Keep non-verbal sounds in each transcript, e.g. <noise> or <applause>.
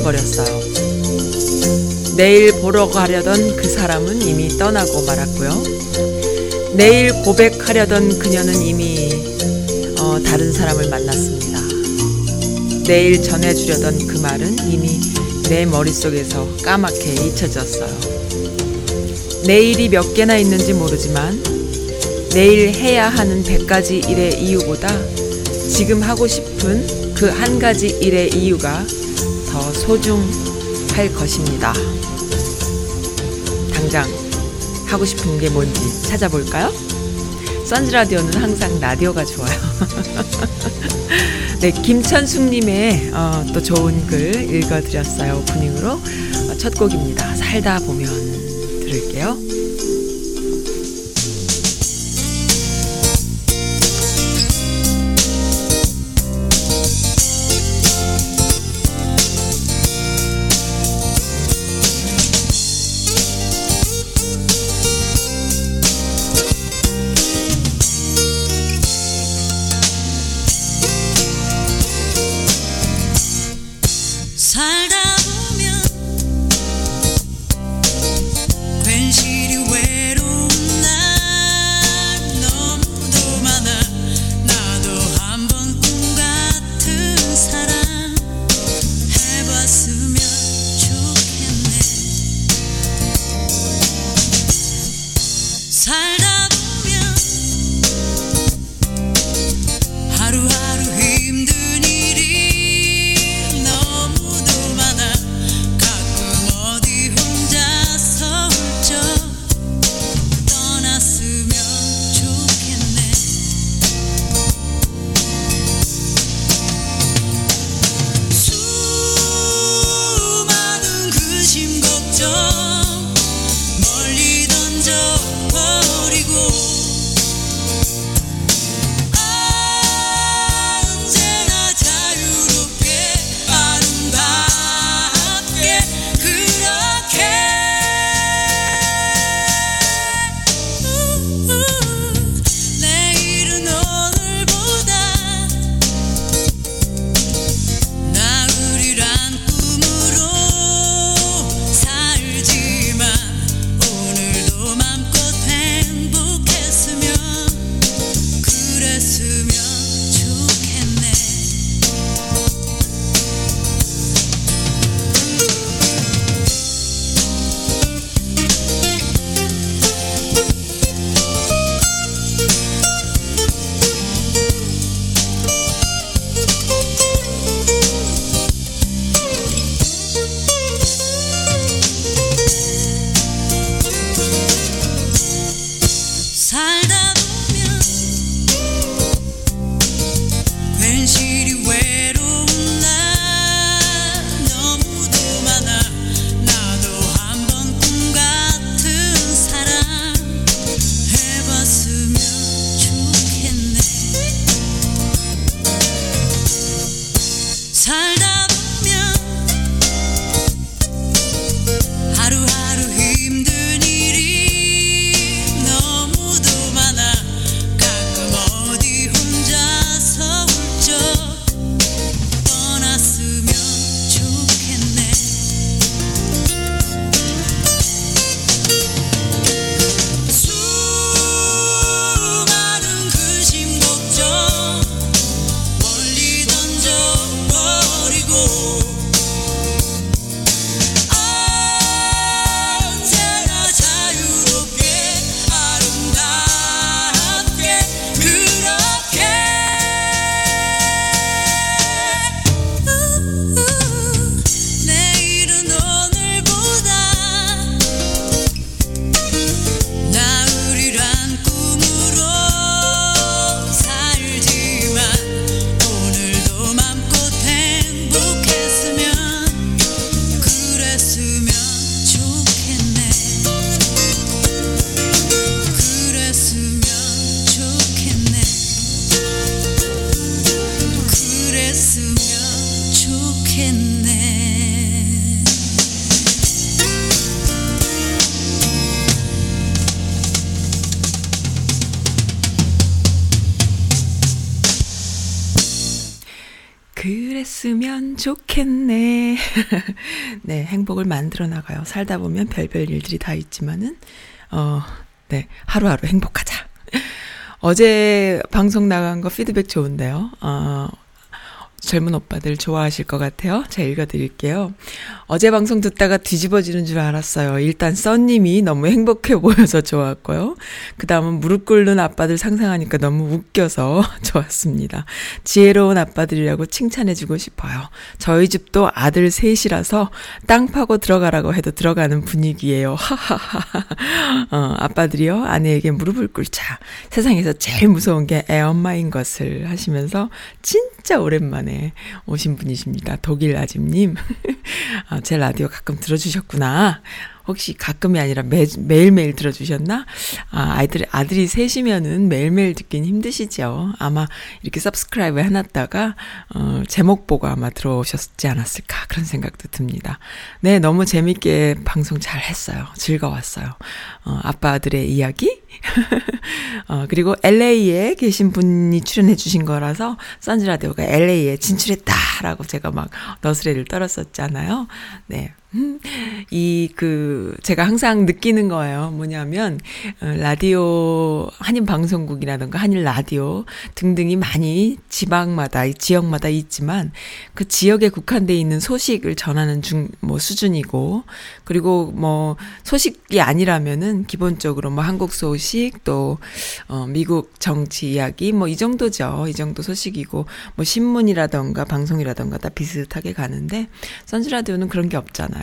이미 시들어 버렸어요. 내일 보러 가려던 그 사람은 이미 떠나고 말았고요. 내일 고백하려던 그녀는 이미 어, 다른 사람을 만났습니다. 내일 전해주려던 그 말은 이미 내 머릿속에서 까맣게 잊혀졌어요. 내일이 몇 개나 있는지 모르지만 내일 해야 하는 100가지 일의 이유보다 지금 하고 싶은 그 한 가지 일의 이유가 더 소중할 것입니다. 당장 하고 싶은 게 뭔지 찾아볼까요? 선즈 라디오는 항상 라디오가 좋아요. <laughs> 네, 김천숙님의 어, 또 좋은 글 읽어드렸어요. 오프닝으로 어, 첫 곡입니다. 살다 보면 들을게요. 행복을 만들어 나가요. 살다 보면 별별 일들이 다 있지만은, 어, 네, 하루하루 행복하자. <laughs> 어제 방송 나간 거 피드백 좋은데요. 어, 젊은 오빠들 좋아하실 것 같아요. 제가 읽어드릴게요. 어제 방송 듣다가 뒤집어지는 줄 알았어요. 일단 써님이 너무 행복해 보여서 좋았고요. 그 다음은 무릎 꿇는 아빠들 상상하니까 너무 웃겨서 <laughs> 좋았습니다. 지혜로운 아빠들이라고 칭찬해주고 싶어요. 저희 집도 아들 셋이라서 땅 파고 들어가라고 해도 들어가는 분위기예요. 하하하. <laughs> 어, 아빠들이요 아내에게 무릎을 꿇자. 세상에서 제일 무서운 게 애엄마인 것을 하시면서 진짜 오랜만에 오신 분이십니다. 독일 아집님. <laughs> 아, 제 라디오 가끔 들어주셨구나. 혹시 가끔이 아니라 매, 매일매일 들어주셨나? 아, 아이들, 아들이 셋이면은 매일매일 듣긴 힘드시죠. 아마 이렇게 서브스크라이브 해놨다가, 어, 제목 보고 아마 들어오셨지 않았을까. 그런 생각도 듭니다. 네, 너무 재밌게 방송 잘 했어요. 즐거웠어요. 어, 아빠들의 이야기? <laughs> 어, 그리고 LA에 계신 분이 출연해 주신 거라서, 선즈라디오가 LA에 진출했다라고 제가 막 너스레를 떨었었잖아요. 네. <laughs> 이, 그, 제가 항상 느끼는 거예요. 뭐냐면, 어, 라디오, 한인 방송국이라든가 한일 라디오 등등이 많이 지방마다, 지역마다 있지만, 그 지역에 국한돼 있는 소식을 전하는 중, 뭐, 수준이고, 그리고 뭐, 소식이 아니라면은, 기본적으로 뭐, 한국 소식, 또, 어, 미국 정치 이야기, 뭐, 이 정도죠. 이 정도 소식이고, 뭐, 신문이라던가 방송이라던가 다 비슷하게 가는데, 선즈라디오는 그런 게 없잖아요.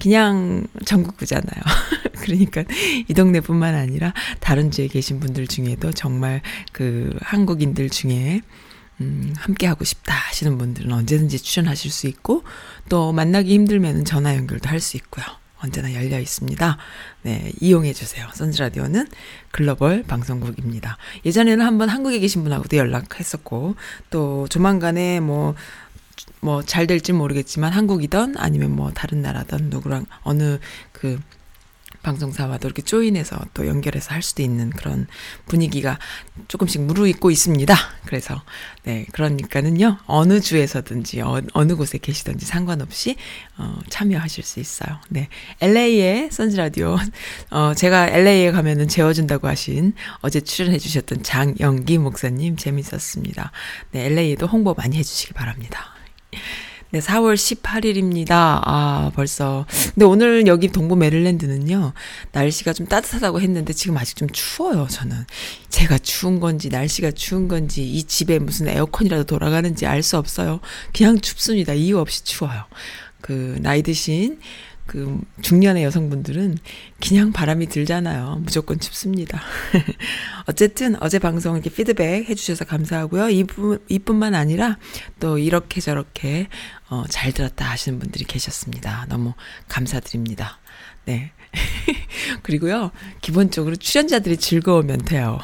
그냥 전국구잖아요. <laughs> 그러니까 이 동네뿐만 아니라 다른 지에 계신 분들 중에도 정말 그 한국인들 중에 음, 함께 하고 싶다 하시는 분들은 언제든지 출연하실 수 있고 또 만나기 힘들면은 전화 연결도 할 수 있고요. 언제나 열려 있습니다. 네, 이용해 주세요. 선즈 라디오는 글로벌 방송국입니다. 예전에는 한번 한국에 계신 분하고도 연락했었고 또 조만간에 뭐 뭐 잘 될지 모르겠지만 한국이던 아니면 뭐 다른 나라든 누구랑 어느 그 방송사와도 이렇게 조인해서 또 연결해서 할 수도 있는 그런 분위기가 조금씩 무르익고 있습니다. 그래서 네 그러니까는요 어느 주에서든지 어, 어느 곳에 계시든지 상관없이 어, 참여하실 수 있어요. 네 LA의 선즈 라디오 <laughs> 어 제가 LA에 가면은 재워준다고 하신 어제 출연해주셨던 장영기 목사님 재밌었습니다. 네 LA에도 홍보 많이 해주시기 바랍니다. 네, 4월 18일입니다. 아, 벌써. 근데 오늘 여기 동부 메릴랜드는요, 날씨가 좀 따뜻하다고 했는데 지금 아직 좀 추워요, 저는. 제가 추운 건지, 날씨가 추운 건지, 이 집에 무슨 에어컨이라도 돌아가는지 알 수 없어요. 그냥 춥습니다. 이유 없이 추워요. 그, 나이 드신, 그 중년의 여성분들은 그냥 바람이 들잖아요. 무조건 춥습니다. <laughs> 어쨌든 어제 방송 이렇게 피드백 해주셔서 감사하고요. 이뿐, 이뿐만 아니라 또 이렇게 저렇게 어, 잘 들었다 하시는 분들이 계셨습니다. 너무 감사드립니다. 네. <laughs> 그리고요, 기본적으로 출연자들이 즐거우면 돼요.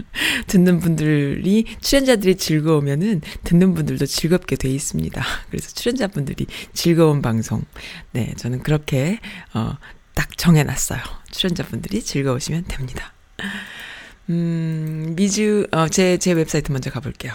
<laughs> 듣는 분들이, 출연자들이 즐거우면은 듣는 분들도 즐겁게 돼 있습니다. <laughs> 그래서 출연자분들이 즐거운 방송. 네, 저는 그렇게, 어, 딱 정해놨어요. 출연자분들이 즐거우시면 됩니다. 음, 미주, 어, 제, 제 웹사이트 먼저 가볼게요.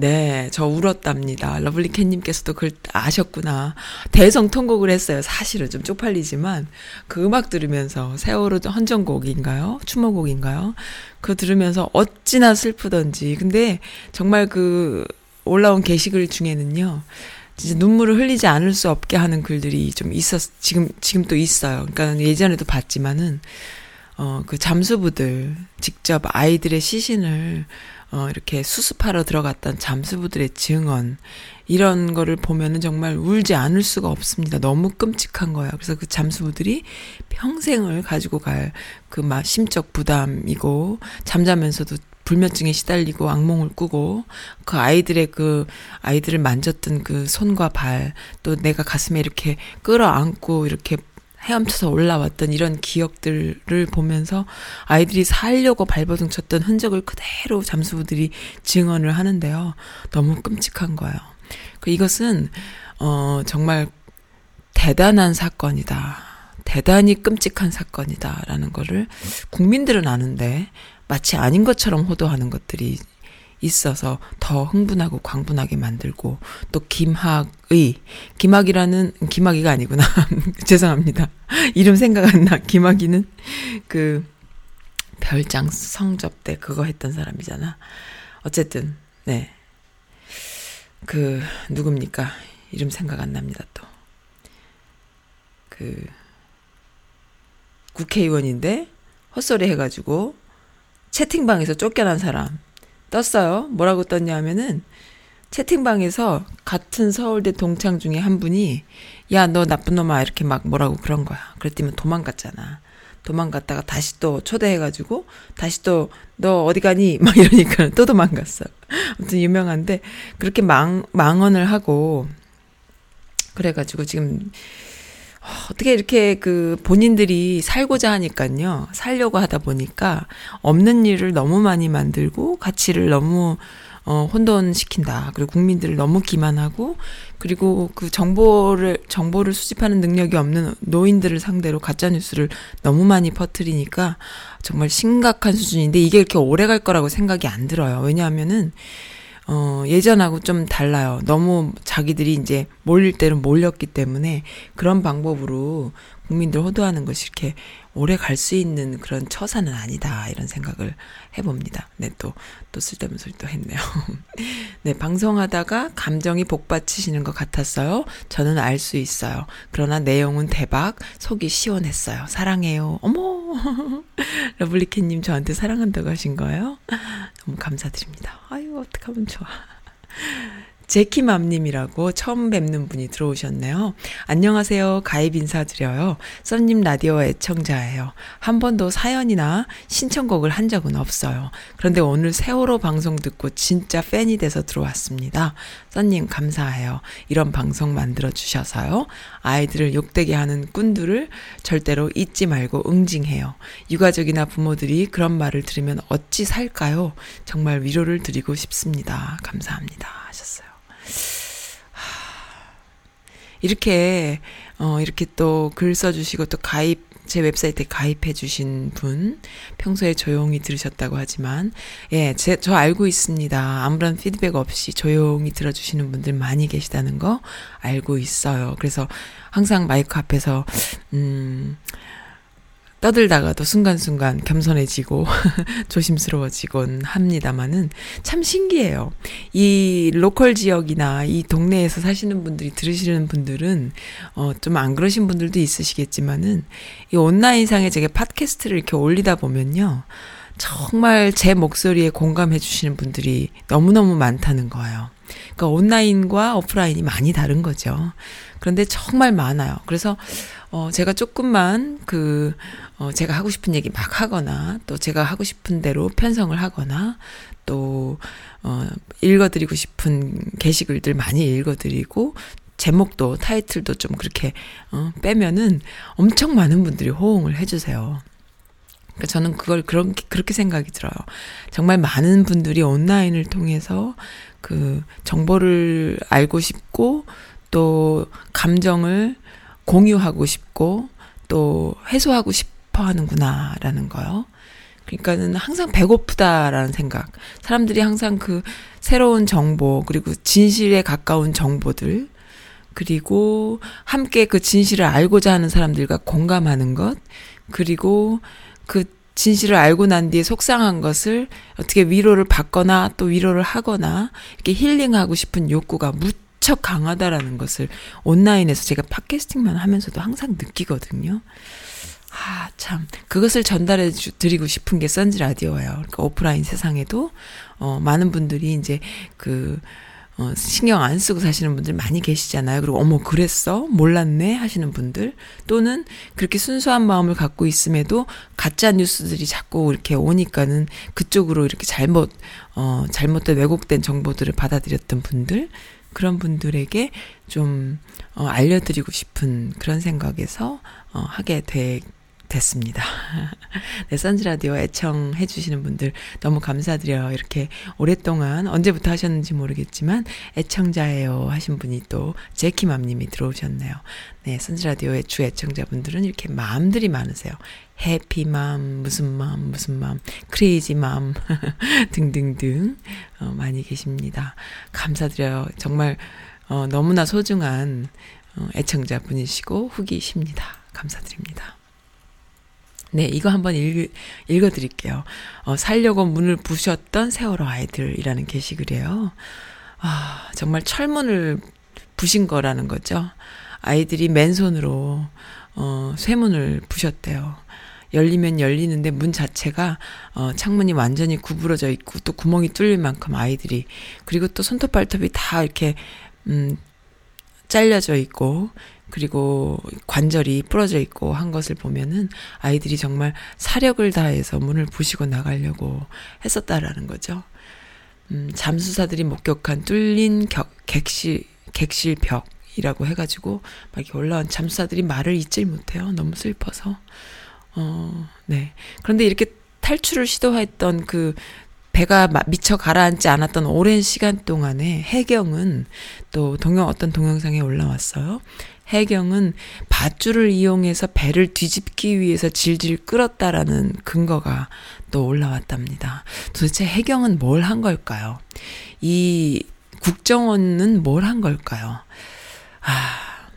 네, 저 울었답니다. 러블리캣님께서도 그걸 아셨구나. 대성통곡을 했어요. 사실은 좀 쪽팔리지만 그 음악 들으면서 세월호 헌정곡인가요? 추모곡인가요? 그거 들으면서 어찌나 슬프던지. 근데 정말 그 올라온 게시글 중에는요. 진짜 눈물을 흘리지 않을 수 없게 하는 글들이 좀 있었, 지금, 지금 또 있어요. 그러니까 예전에도 봤지만은, 어, 그 잠수부들, 직접 아이들의 시신을 어, 이렇게 수습하러 들어갔던 잠수부들의 증언, 이런 거를 보면은 정말 울지 않을 수가 없습니다. 너무 끔찍한 거예요. 그래서 그 잠수부들이 평생을 가지고 갈 그 막 심적 부담이고, 잠자면서도 불면증에 시달리고 악몽을 꾸고 그 아이들의 그 아이들을 만졌던 그 손과 발 또 내가 가슴에 이렇게 끌어안고 이렇게 헤엄쳐서 올라왔던 이런 기억들을 보면서 아이들이 살려고 발버둥 쳤던 흔적을 그대로 잠수부들이 증언을 하는데요. 너무 끔찍한 거예요. 그 이것은 어 정말 대단한 사건이다. 대단히 끔찍한 사건이다라는 거를 국민들은 아는데 마치 아닌 것처럼 호도하는 것들이 있어서 더 흥분하고 광분하게 만들고 또 김학의 김학이라는 김학이가 아니구나. <laughs> 죄송합니다. 이름 생각 안 나. 김학이는 그 별장 성접 때 그거 했던 사람이잖아. 어쨌든 네. 그 누굽니까? 이름 생각 안 납니다 또. 그 국회의원인데 헛소리 해가지고 채팅방에서 쫓겨난 사람 떴어요. 뭐라고 떴냐 하면은 채팅방에서 같은 서울대 동창 중에 한 분이 야 너 나쁜 놈아 이렇게 막 뭐라고 그런 거야. 그랬더니 도망갔잖아. 도망갔다가 다시 또 초대해가지고 다시 또 너 어디 가니 <laughs> 막 이러니까 또 도망갔어. 아무튼 유명한데 그렇게 망 망언을 하고 그래가지고 지금 어떻게 이렇게 그 본인들이 살고자 하니까요. 살려고 하다 보니까 없는 일을 너무 많이 만들고 가치를 너무 어, 혼돈시킨다. 그리고 국민들을 너무 기만하고, 그리고 그 정보를, 정보를 수집하는 능력이 없는 노인들을 상대로 가짜 뉴스를 너무 많이 퍼뜨리니까 정말 심각한 수준인데 이게 이렇게 오래 갈 거라고 생각이 안 들어요. 왜냐하면은, 어, 예전하고 좀 달라요. 너무 자기들이 이제 몰릴 때는 몰렸기 때문에 그런 방법으로 국민들 호도하는 것이 이렇게 오래 갈 수 있는 그런 처사는 아니다. 이런 생각을 해봅니다. 네, 또, 또 쓸데없는 소리 또 했네요. <laughs> 네, 방송하다가 감정이 복받치시는 것 같았어요. 저는 알 수 있어요. 그러나 내용은 대박, 속이 시원했어요. 사랑해요. 어머! <laughs> 러블리캣님 저한테 사랑한다고 하신 거예요? 너무 감사드립니다. 아유, 어떡하면 좋아. 제키맘님이라고 처음 뵙는 분이 들어오셨네요. 안녕하세요. 가입 인사드려요. 썬님 라디오 애청자예요. 한 번도 사연이나 신청곡을 한 적은 없어요. 그런데 오늘 세월호 방송 듣고 진짜 팬이 돼서 들어왔습니다. 썬님 감사해요. 이런 방송 만들어 주셔서요. 아이들을 욕되게 하는 꾼들을 절대로 잊지 말고 응징해요. 유가족이나 부모들이 그런 말을 들으면 어찌 살까요? 정말 위로를 드리고 싶습니다. 감사합니다. 하셨어요. 이렇게 어 이렇게 또 글 써주시고 또 가입 제 웹사이트에 가입해 주신 분 평소에 조용히 들으셨다고 하지만 예, 제, 저 알고 있습니다. 아무런 피드백 없이 조용히 들어주시는 분들 많이 계시다는 거 알고 있어요. 그래서 항상 마이크 앞에서 음 떠들다가도 순간순간 겸손해지고 <laughs> 조심스러워지곤 합니다마는 참 신기해요. 이 로컬 지역이나 이 동네에서 사시는 분들이 들으시는 분들은 어 좀 안 그러신 분들도 있으시겠지만은 이 온라인상에 제가 팟캐스트를 이렇게 올리다 보면요. 정말 제 목소리에 공감해 주시는 분들이 너무너무 많다는 거예요. 그러니까 온라인과 오프라인이 많이 다른 거죠. 그런데 정말 많아요. 그래서 어 제가 조금만 그 어, 제가 하고 싶은 얘기 막 하거나, 또 제가 하고 싶은 대로 편성을 하거나, 또, 어, 읽어드리고 싶은 게시글들 많이 읽어드리고, 제목도, 타이틀도 좀 그렇게, 어, 빼면은 엄청 많은 분들이 호응을 해주세요. 그러니까 저는 그걸 그런, 그렇게 생각이 들어요. 정말 많은 분들이 온라인을 통해서 그 정보를 알고 싶고, 또 감정을 공유하고 싶고, 또 해소하고 싶고, 싶어 하는구나라는 거요. 그러니까는 항상 배고프다라는 생각. 사람들이 항상 그 새로운 정보, 그리고 진실에 가까운 정보들, 그리고 함께 그 진실을 알고자 하는 사람들과 공감하는 것, 그리고 그 진실을 알고 난 뒤에 속상한 것을 어떻게 위로를 받거나 또 위로를 하거나 이렇게 힐링하고 싶은 욕구가 무척 강하다라는 것을 온라인에서 제가 팟캐스팅만 하면서도 항상 느끼거든요. 아, 참. 그것을 전달해 주, 드리고 싶은 게 선즈 라디오예요. 그러니까 오프라인 세상에도, 어, 많은 분들이 이제 그, 어, 신경 안 쓰고 사시는 분들 많이 계시잖아요. 그리고 어머, 그랬어? 몰랐네? 하시는 분들. 또는 그렇게 순수한 마음을 갖고 있음에도 가짜 뉴스들이 자꾸 이렇게 오니까는 그쪽으로 이렇게 잘못, 어, 잘못된 왜곡된 정보들을 받아들였던 분들. 그런 분들에게 좀, 어, 알려드리고 싶은 그런 생각에서, 어, 하게 되, 됐습니다. <laughs> 네, 선즈라디오 애청해 주시는 분들 너무 감사드려요. 이렇게 오랫동안 언제부터 하셨는지 모르겠지만 애청자예요 하신 분이 또 제키맘님이 들어오셨네요. 네, 선즈라디오의 주 애청자분들은 이렇게 마음들이 많으세요. 해피맘, 무슨 맘, 무슨 맘, 크레이지 맘 <laughs> 등등등 어, 많이 계십니다. 감사드려요. 정말 어, 너무나 소중한 어, 애청자분이시고 후기십니다. 감사드립니다. 네, 이거 한번 읽, 읽어드릴게요. 어, 살려고 문을 부셨던 세월호 아이들이라는 게시글이에요. 아, 정말 철문을 부신 거라는 거죠. 아이들이 맨손으로, 어, 쇠문을 부셨대요. 열리면 열리는데 문 자체가, 어, 창문이 완전히 구부러져 있고 또 구멍이 뚫릴 만큼 아이들이, 그리고 또 손톱 발톱이 다 이렇게, 음, 잘려져 있고, 그리고 관절이 부러져 있고 한 것을 보면은 아이들이 정말 사력을 다해서 문을 부시고 나가려고 했었다라는 거죠. 음, 잠수사들이 목격한 뚫린 격, 객실, 객실 벽 이라고 해가지고 막 이렇게 올라온 잠수사들이 말을 잊질 못해요. 너무 슬퍼서. 어, 네. 그런데 이렇게 탈출을 시도했던 그 배가 미처 가라앉지 않았던 오랜 시간 동안에 해경은 또 동영 어떤 동영상에 올라왔어요. 해경은 밧줄을 이용해서 배를 뒤집기 위해서 질질 끌었다라는 근거가 또 올라왔답니다. 도대체 해경은 뭘 한 걸까요? 이 국정원은 뭘 한 걸까요? 아,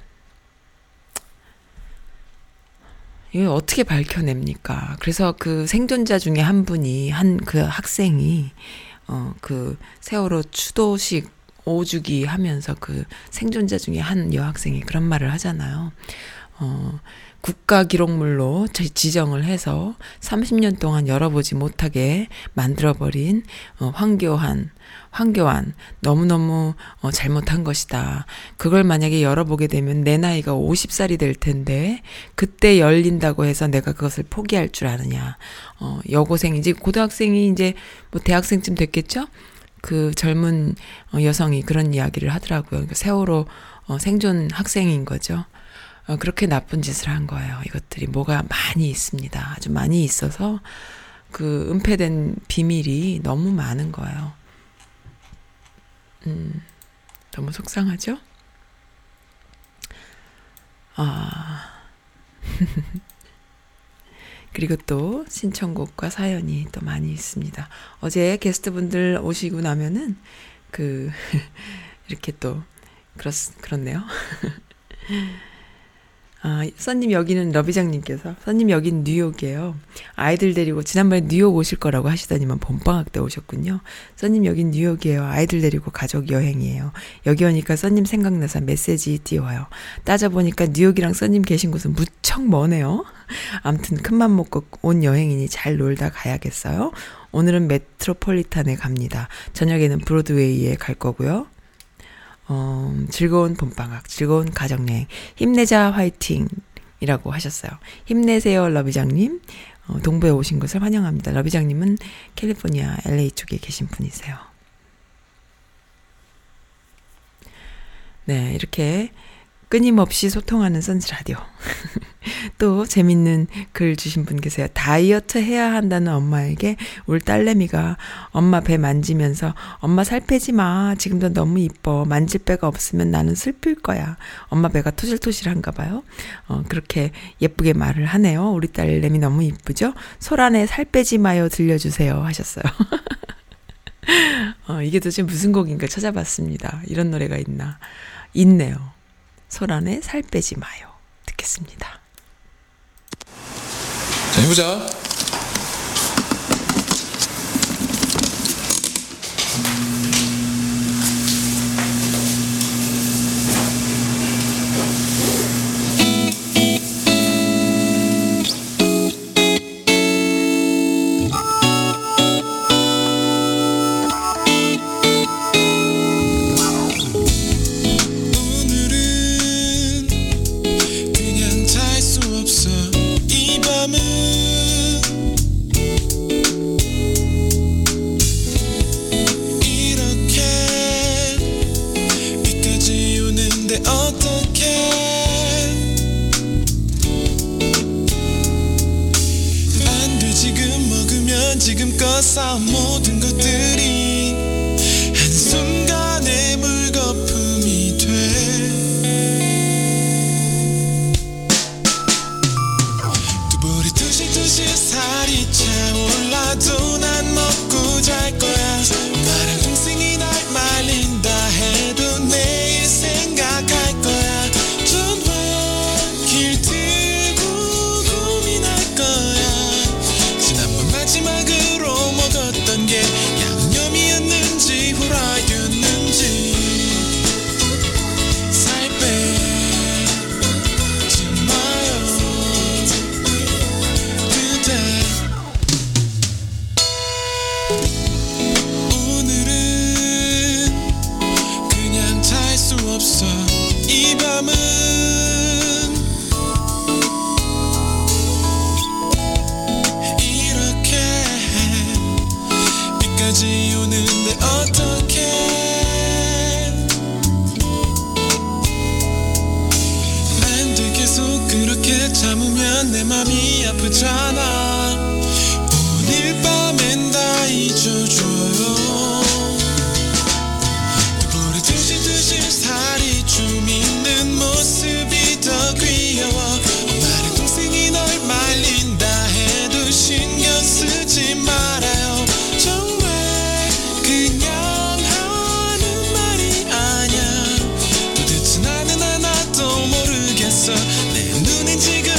이거 어떻게 밝혀냅니까? 그래서 그 생존자 중에 한 분이, 한 그 학생이, 어, 그 세월호 추도식 오주기 하면서 그 생존자 중에 한 여학생이 그런 말을 하잖아요. 어, 국가 기록물로 지정을 해서 30년 동안 열어보지 못하게 만들어버린 어, 황교안, 황교안 너무너무 어, 잘못한 것이다. 그걸 만약에 열어보게 되면 내 나이가 50살이 될 텐데 그때 열린다고 해서 내가 그것을 포기할 줄 아느냐. 어, 여고생이지 고등학생이 이제 뭐 대학생쯤 됐겠죠? 그 젊은 어, 여성이 그런 이야기를 하더라고요. 그러니까 세월호 어, 생존 학생인 거죠. 어, 그렇게 나쁜 짓을 한 거예요. 이것들이 뭐가 많이 있습니다. 아주 많이 있어서 그 은폐된 비밀이 너무 많은 거예요. 음, 너무 속상하죠? 아. <laughs> 그리고 또 신청곡과 사연이 또 많이 있습니다. 어제 게스트분들 오시고 나면은 그 <laughs> 이렇게 또 그렇 그렇네요. <laughs> 아, 써님 여기는 러비장님께서 써님 여긴 뉴욕이에요. 아이들 데리고 지난번에 뉴욕 오실 거라고 하시더니만 봄방학 때 오셨군요. 써님 여긴 뉴욕이에요. 아이들 데리고 가족 여행이에요. 여기 오니까 써님 생각나서 메시지 띄워요. 따져보니까 뉴욕이랑 써님 계신 곳은 무척 머네요. 암튼 큰맘 먹고 온 여행이니 잘 놀다 가야겠어요. 오늘은 메트로폴리탄에 갑니다. 저녁에는 브로드웨이에 갈 거고요. 어, 즐거운 봄방학, 즐거운 가정여행, 힘내자 화이팅! 이라고 하셨어요. 힘내세요, 러비장님. 어, 동부에 오신 것을 환영합니다. 러비장님은 캘리포니아 LA 쪽에 계신 분이세요. 네, 이렇게 끊임없이 소통하는 선즈라디오. <laughs> 또 재밌는 글 주신 분 계세요. 다이어트 해야 한다는 엄마에게 울 딸내미가 엄마 배 만지면서 엄마 살 빼지 마. 지금도 너무 이뻐. 만질 배가 없으면 나는 슬플 거야. 엄마 배가 토실토실한가 봐요. 어, 그렇게 예쁘게 말을 하네요. 우리 딸내미 너무 이쁘죠? 소란에 살 빼지 마요 들려주세요 하셨어요. <laughs> 어, 이게 도대체 무슨 곡인가 찾아봤습니다. 이런 노래가 있나. 있네요. 소란에 살 빼지 마요. 듣겠습니다. 자, 해보자. 내 눈엔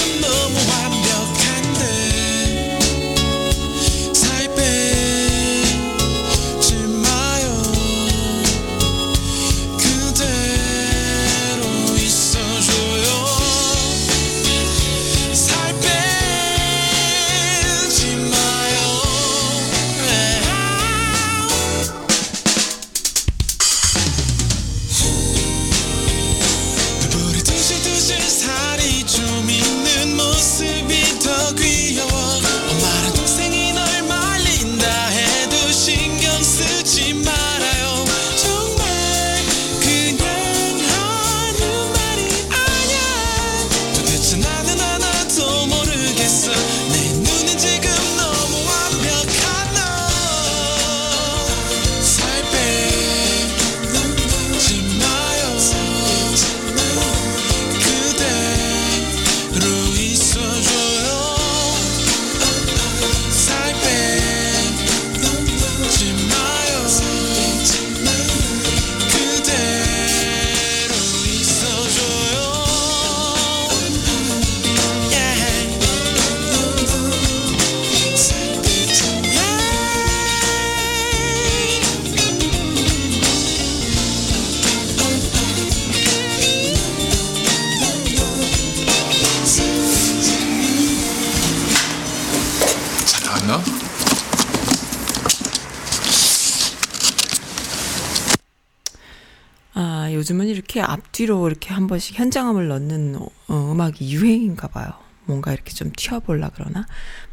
뒤로 이렇게 한 번씩 현장음을 넣는 어, 음악이 유행인가 봐요. 뭔가 이렇게 좀 튀어볼라 그러나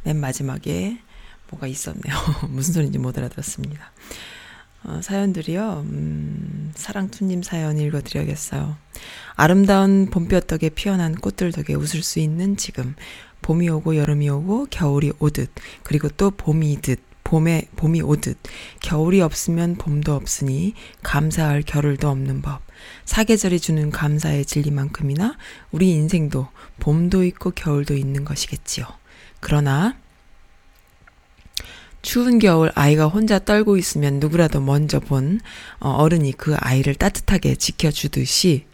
맨 마지막에 뭐가 있었네요. <laughs> 무슨 소리인지 못 알아들었습니다. 어, 사연들이요. 음, 사랑투님 사연 읽어드려야겠어요. 아름다운 봄볕 덕에 피어난 꽃들 덕에 웃을 수 있는 지금 봄이 오고 여름이 오고 겨울이 오듯 그리고 또 봄이듯 봄에 봄이 오듯 겨울이 없으면 봄도 없으니 감사할 겨를도 없는 법 사계절이 주는 감사의 진리만큼이나 우리 인생도 봄도 있고 겨울도 있는 것이겠지요. 그러나 추운 겨울 아이가 혼자 떨고 있으면 누구라도 먼저 본 어, 어른이 그 아이를 따뜻하게 지켜주듯이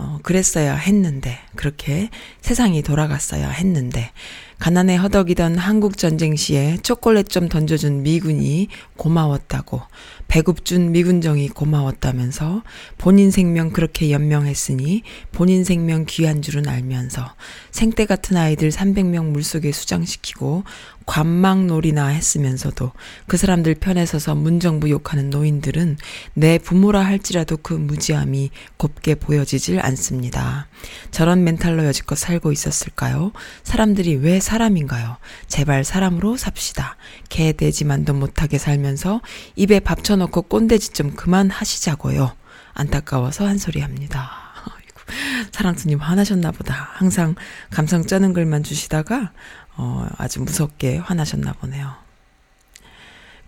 어, 그랬어야 했는데, 그렇게 세상이 돌아갔어야 했는데, 가난에 허덕이던 한국 전쟁 시에 초콜릿 좀 던져준 미군이 고마웠다고, 배급 준 미군정이 고마웠다면서, 본인 생명 그렇게 연명했으니, 본인 생명 귀한 줄은 알면서, 생떼 같은 아이들 300명 물속에 수장시키고, 관망놀이나 했으면서도 그 사람들 편에 서서 문정부 욕하는 노인들은 내 부모라 할지라도 그 무지함이 곱게 보여지질 않습니다. 저런 멘탈로 여지껏 살고 있었을까요? 사람들이 왜 사람인가요? 제발 사람으로 삽시다. 개, 돼지만도 못하게 살면서 입에 밥 쳐놓고 꼰대짓 좀 그만하시자고요. 안타까워서 한 소리 합니다. <laughs> 사랑스님 화나셨나 보다. 항상 감성 쩌는 글만 주시다가 어, 아주 무섭게 화나셨나 보네요.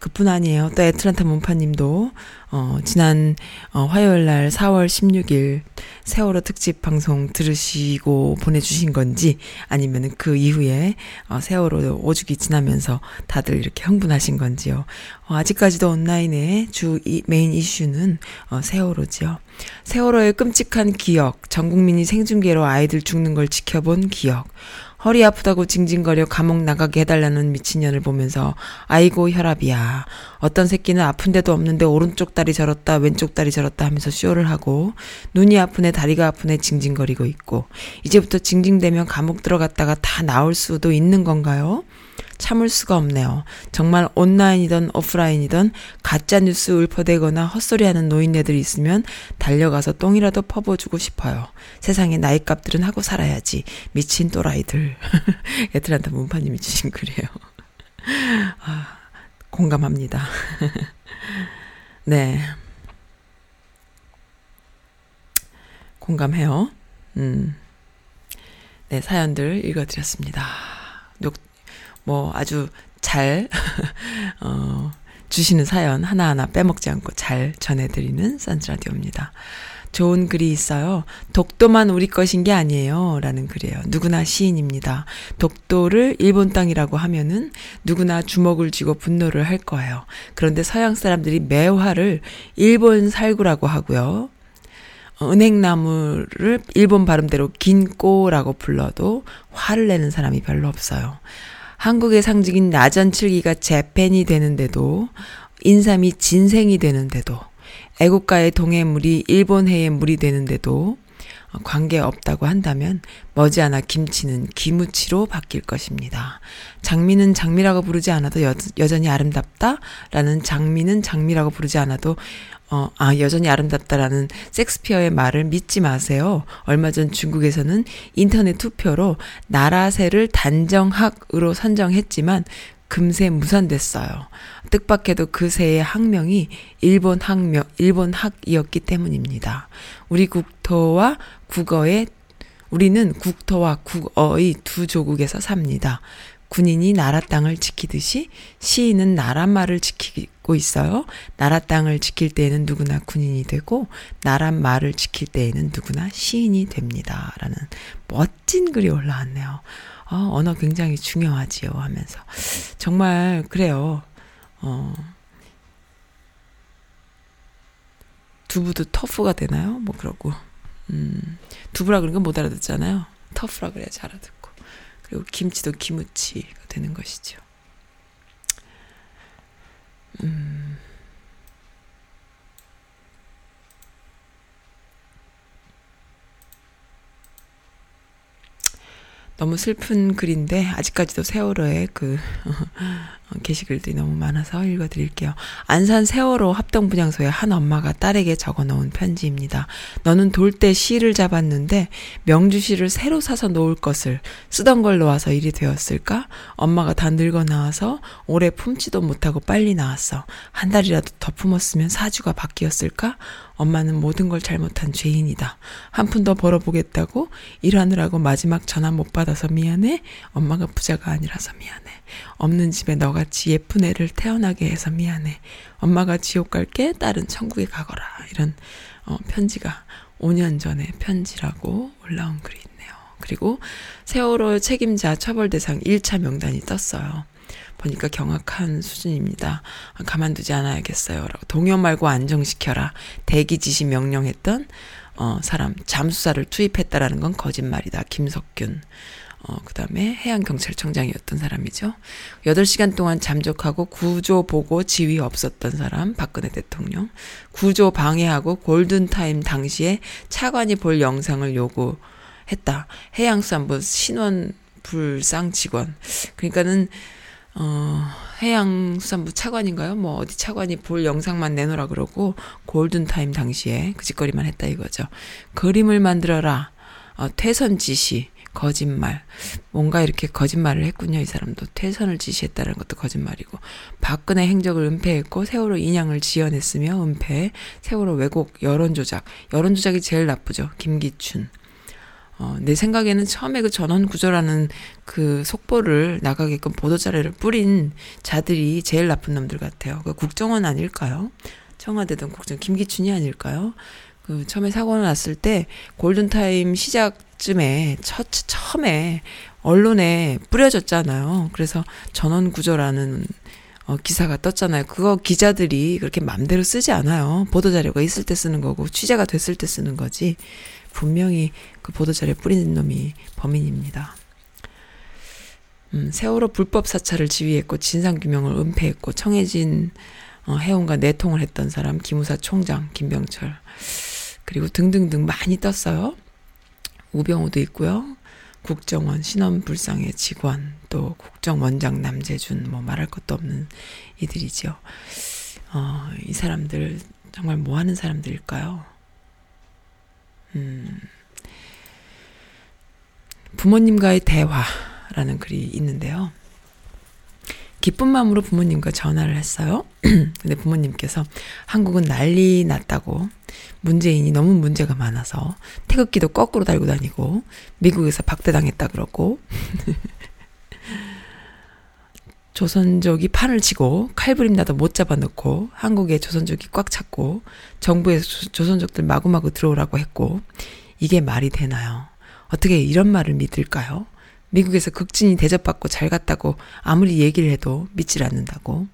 그뿐 아니에요. 또 애틀란타 문파님도 어, 지난 어, 화요일 날 4월 16일 세월호 특집 방송 들으시고 보내주신 건지 아니면 그 이후에 어, 세월호 5주기 지나면서 다들 이렇게 흥분하신 건지요. 어, 아직까지도 온라인의 주 이, 메인 이슈는 어, 세월호지요. 세월호의 끔찍한 기억, 전 국민이 생중계로 아이들 죽는 걸 지켜본 기억, 허리 아프다고 징징거려 감옥 나가게 해달라는 미친년을 보면서 아이고 혈압이야. 어떤 새끼는 아픈 데도 없는데 오른쪽 다리 저렇다 왼쪽 다리 저렇다 하면서 쇼를 하고 눈이 아프네 다리가 아프네 징징거리고 있고 이제부터 징징대면 감옥 들어갔다가 다 나올 수도 있는 건가요? 참을 수가 없네요. 정말 온라인이든 오프라인이든 가짜 뉴스 울퍼대거나 헛소리하는 노인네들 있으면 달려가서 똥이라도 퍼부어주고 싶어요. 세상에 나이값들은 하고 살아야지. 미친 또라이들. <laughs> 애틀란타 문파님이 주신 글이에요. <laughs> 아, 공감합니다. <laughs> 네. 공감해요. 음. 네, 사연들 읽어드렸습니다. 욕, 뭐 아주 잘, <laughs> 어, 주시는 사연 하나하나 빼먹지 않고 잘 전해드리는 산즈라디오입니다. 좋은 글이 있어요. 독도만 우리 것인 게 아니에요. 라는 글이에요. 누구나 시인입니다. 독도를 일본 땅이라고 하면은 누구나 주먹을 쥐고 분노를 할 거예요. 그런데 서양 사람들이 매화를 일본 살구라고 하고요. 어, 은행나무를 일본 발음대로 긴꼬라고 불러도 화를 내는 사람이 별로 없어요. 한국의 상징인 나전칠기가 재팬이 되는데도 인삼이 진생이 되는데도 애국가의 동해물이 일본해의 물이 되는데도 관계 없다고 한다면 머지않아 김치는 기무치로 바뀔 것입니다. 장미는 장미라고 부르지 않아도 여, 여전히 아름답다 라는 장미는 장미라고 부르지 않아도 어, 아, 여전히 아름답다라는 섹스피어의 말을 믿지 마세요. 얼마 전 중국에서는 인터넷 투표로 나라새를 단정학으로 선정했지만 금세 무산됐어요. 뜻밖에도 그 새의 학명이 일본 학명, 일본 학이었기 때문입니다. 우리 국토와 국어의 우리는 국토와 국어의 두 조국에서 삽니다. 군인이 나라 땅을 지키듯이 시인은 나라 말을 지키고 있어요. 나라 땅을 지킬 때에는 누구나 군인이 되고 나라 말을 지킬 때에는 누구나 시인이 됩니다. 라는 멋진 글이 올라왔네요. 어, 언어 굉장히 중요하지요 하면서 정말 그래요. 어. 두부도 터프가 되나요? 뭐 그러고 음, 두부라 그러니까 못 알아듣잖아요. 터프라 그래야지 알아듣고 그리고 김치도 기무치가 되는 것이죠. 음. 너무 슬픈 글인데 아직까지도 세월호의 그 어, 게시글들이 너무 많아서 읽어드릴게요. 안산 세월호 합동분향소에 한 엄마가 딸에게 적어놓은 편지입니다. 너는 돌때 씨를 잡았는데 명주씨를 새로 사서 놓을 것을 쓰던 걸 놓아서 일이 되었을까? 엄마가 다 늙어 나와서 오래 품지도 못하고 빨리 나왔어. 한 달이라도 더 품었으면 사주가 바뀌었을까? 엄마는 모든 걸 잘못한 죄인이다. 한 푼 더 벌어보겠다고 일하느라고 마지막 전화 못 받아서 미안해. 엄마가 부자가 아니라서 미안해. 없는 집에 너같이 예쁜 애를 태어나게 해서 미안해. 엄마가 지옥 갈게. 딸은 천국에 가거라. 이런 어, 편지가 5년 전에 편지라고 올라온 글이 있네요. 그리고 세월호 책임자 처벌 대상 1차 명단이 떴어요. 보니까 경악한 수준입니다. 아, 가만두지 않아야겠어요. 라고 동요 말고 안정시켜라. 대기 지시 명령했던 어, 사람 잠수사를 투입했다라는 건 거짓말이다. 김석균. 어, 그 다음에 해양경찰청장이었던 사람이죠. 8시간 동안 잠적하고 구조 보고 지위 없었던 사람, 박근혜 대통령. 구조 방해하고 골든타임 당시에 차관이 볼 영상을 요구했다. 해양수산부 신원 불상 직원. 그러니까는 어, 해양수산부 차관인가요? 뭐 어디 차관이 볼 영상만 내놓으라 그러고 골든타임 당시에 그 짓거리만 했다 이거죠. 그림을 만들어라. 어, 퇴선 지시. 거짓말. 뭔가 이렇게 거짓말을 했군요. 이 사람도 퇴선을 지시했다는 것도 거짓말이고. 박근혜 행적을 은폐했고 세월호 인양을 지연했으며 은폐. 세월호 왜곡 여론 조작. 여론 조작이 제일 나쁘죠. 김기춘. 어, 내 생각에는 처음에 그 전원 구조라는 그 속보를 나가게끔 보도 자료를 뿌린 자들이 제일 나쁜 놈들 같아요. 그 국정원 아닐까요? 청와대든 국정 김기춘이 아닐까요? 그 처음에 사고가 났을 때 골든타임 시작 쯤에 첫 처음에 언론에 뿌려졌잖아요. 그래서 전원 구조라는 어, 기사가 떴잖아요. 그거 기자들이 그렇게 맘대로 쓰지 않아요. 보도 자료가 있을 때 쓰는 거고 취재가 됐을 때 쓰는 거지. 분명히 그 보도 자료에 뿌린 놈이 범인입니다. 음, 세월호 불법 사찰을 지휘했고 진상 규명을 은폐했고 청해진 어, 해운과 내통을 했던 사람 기무사 총장 김병철 그리고 등등등 많이 떴어요. 우병우도 있고요. 국정원 신원불상의 직원 또 국정원장 남재준 뭐 말할 것도 없는 이들이죠. 어, 이 사람들 정말 뭐 하는 사람들일까요? 음, 부모님과의 대화라는 글이 있는데요. 기쁜 마음으로 부모님과 전화를 했어요. <clears throat> 근데 부모님께서 한국은 난리 났다고 문재인이 너무 문제가 많아서 태극기도 거꾸로 달고 다니고 미국에서 박대당했다 그러고 <laughs> 조선족이 판을 치고 칼부림 나도 못 잡아놓고 한국에 조선족이 꽉 찼고 정부에서 조- 조선족들 마구마구 들어오라고 했고 이게 말이 되나요? 어떻게 이런 말을 믿을까요? 미국에서 극진히 대접받고 잘 갔다고 아무리 얘기를 해도 믿질 않는다고.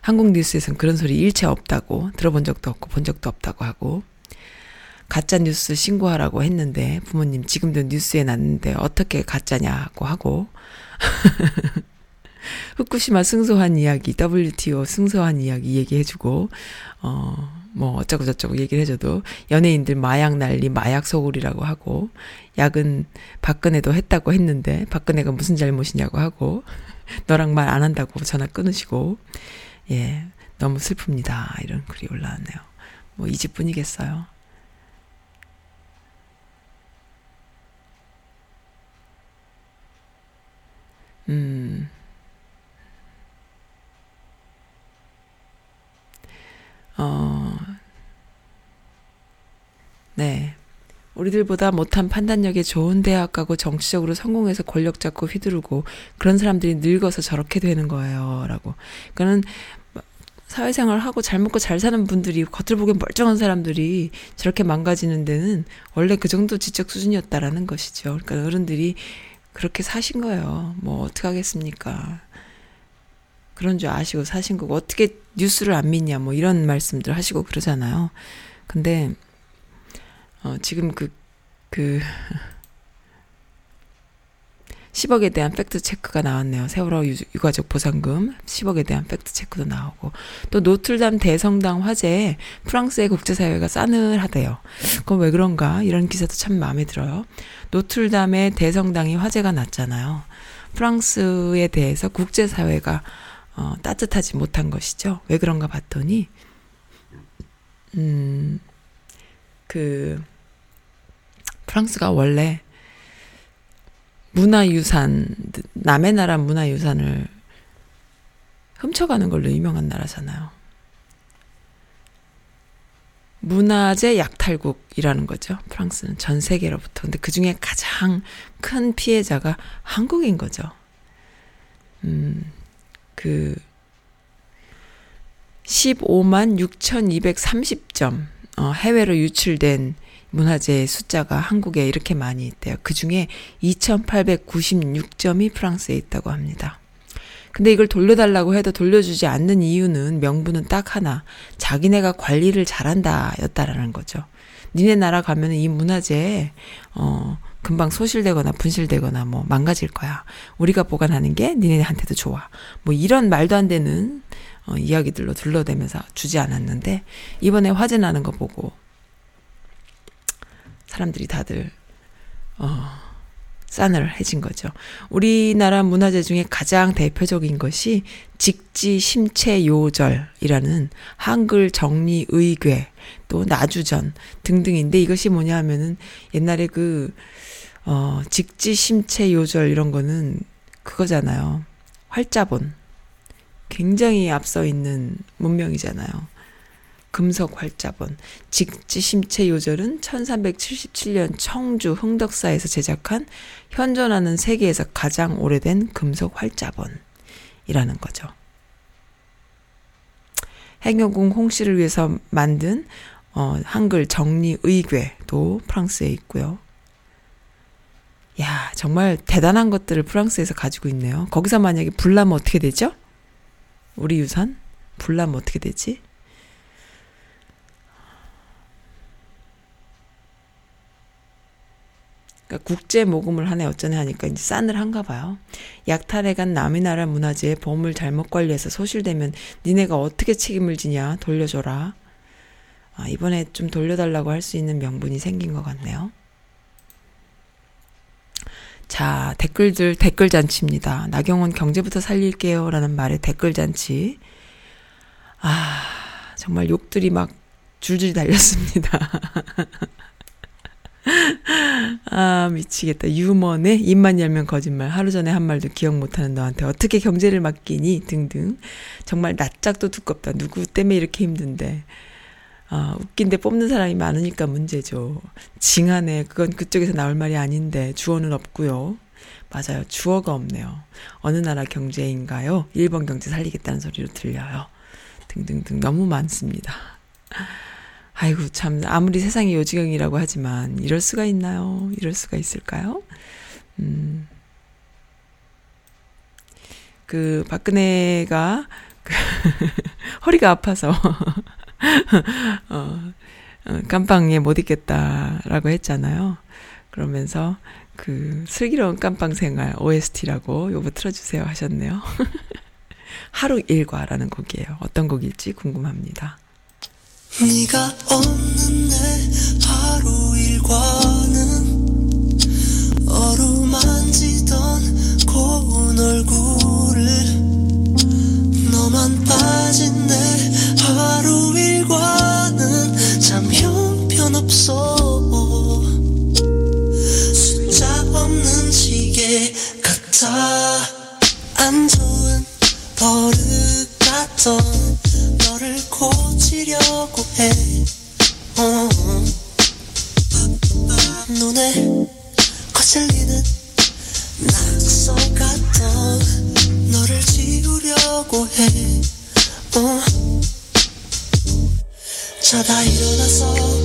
한국 뉴스에선 그런 소리 일체 없다고 들어본 적도 없고 본 적도 없다고 하고 가짜 뉴스 신고하라고 했는데 부모님 지금도 뉴스에 났는데 어떻게 가짜냐고 하고 <laughs> 후쿠시마 승소한 이야기, WTO 승소한 이야기 얘기해주고, 어, 뭐, 어쩌고 저쩌고 얘기를 해줘도, 연예인들 마약 난리, 마약 소굴이라고 하고, 약은 박근혜도 했다고 했는데, 박근혜가 무슨 잘못이냐고 하고, <laughs> 너랑 말 안 한다고 전화 끊으시고, 예, 너무 슬픕니다. 이런 글이 올라왔네요. 뭐, 이 집뿐이겠어요. 음. 어, 네. 우리들보다 못한 판단력에 좋은 대학 가고 정치적으로 성공해서 권력 잡고 휘두르고 그런 사람들이 늙어서 저렇게 되는 거예요. 라고. 그거는 사회생활 하고 잘 먹고 잘 사는 분들이 겉을 보기엔 멀쩡한 사람들이 저렇게 망가지는 데는 원래 그 정도 지적 수준이었다라는 것이죠. 그러니까 어른들이 그렇게 사신 거예요. 뭐 어떡하겠습니까. 그런 줄 아시고 사신 거고 어떻게 뉴스를 안 믿냐 뭐 이런 말씀들 하시고 그러잖아요. 근데 어 지금 그 그 10억에 대한 fact check가 나왔네요. 세월호 유, 유가족 보상금 10억에 대한 fact check도 나오고 또 노틀담 대성당 화재에 프랑스의 국제사회가 싸늘하대요. 그건 왜 그런가? 이런 기사도 참 마음에 들어요. 노틀담의 대성당이 화재가 났잖아요. 프랑스에 대해서 국제사회가 어, 따뜻하지 못한 것이죠. 왜 그런가 봤더니, 음, 그, 프랑스가 원래 문화유산, 남의 나라 문화유산을 훔쳐가는 걸로 유명한 나라잖아요. 문화재 약탈국이라는 거죠. 프랑스는 전 세계로부터. 근데 그 중에 가장 큰 피해자가 한국인 거죠. 음, 그 15만 6,230점 어, 해외로 유출된 문화재의 숫자가 한국에 이렇게 많이 있대요. 그 중에 2,896점이 프랑스에 있다고 합니다. 근데 이걸 돌려달라고 해도 돌려주지 않는 이유는 명분은 딱 하나. 자기네가 관리를 잘한다 였다라는 거죠. 니네 나라 가면은 이 문화재, 어, 금방 소실되거나 분실되거나 뭐 망가질 거야. 우리가 보관하는 게 니네한테도 좋아. 뭐 이런 말도 안 되는 어, 이야기들로 둘러대면서 주지 않았는데 이번에 화재 나는 거 보고 사람들이 다들 어, 싸늘해진 거죠. 우리나라 문화재 중에 가장 대표적인 것이 직지 심체 요절이라는 한글 정리 의궤 또 나주전 등등인데 이것이 뭐냐 하면은 옛날에 그 어, 직지 심체 요절 이런 거는 그거잖아요. 활자본. 굉장히 앞서 있는 문명이잖아요. 금속 활자본. 직지 심체 요절은 1377년 청주 흥덕사에서 제작한 현존하는 세계에서 가장 오래된 금속 활자본이라는 거죠. 행여궁 홍씨를 위해서 만든 어, 한글 정리 의궤도 프랑스에 있고요. 야, 정말 대단한 것들을 프랑스에서 가지고 있네요. 거기서 만약에 불나면 어떻게 되죠? 우리 유산? 불나면 어떻게 되지? 그러니까 국제 모금을 하네 어쩌네 하니까 이제 싸늘한가 봐요. 약탈해 간 남의 나라 문화재에 보물 잘못 관리해서 소실되면 니네가 어떻게 책임을 지냐 돌려줘라. 아, 이번에 좀 돌려달라고 할 수 있는 명분이 생긴 것 같네요. 자, 댓글들, 댓글 잔치입니다. 나경원 경제부터 살릴게요. 라는 말에 댓글 잔치. 아, 정말 욕들이 막 줄줄이 달렸습니다. <laughs> <laughs> 아, 미치겠다. 유머네 입만 열면 거짓말. 하루 전에 한 말도 기억 못하는 너한테 어떻게 경제를 맡기니? 등등. 정말 낯짝도 두껍다. 누구 때문에 이렇게 힘든데. 아, 웃긴데 뽑는 사람이 많으니까 문제죠. 징하네. 그건 그쪽에서 나올 말이 아닌데 주어는 없고요. 맞아요. 주어가 없네요. 어느 나라 경제인가요? 일본 경제 살리겠다는 소리로 들려요. 등등등 너무 많습니다. 아이고 참 아무리 세상이 요지경이라고 하지만 이럴 수가 있나요? 이럴 수가 있을까요? 음. 그 박근혜가 그 <laughs> 허리가 아파서 <laughs> 어, 어, 깜빵에 못 있겠다라고 했잖아요. 그러면서 그 슬기로운 깜빵 생활 OST라고 요거 틀어주세요 하셨네요. <laughs> 하루 일과라는 곡이에요. 어떤 곡일지 궁금합니다. 네가 없는데 하루 일과는 어루만지던 고운 얼굴을 너만 빠진 내 하루 일과는 참 형편없어. 숫자 없는 시계 같아. 안 좋은 버릇 같던 너를 고치려고 해 어. 눈에 거슬리는 낙서 같던 너를 지우려고 해 어. 자다 일어나서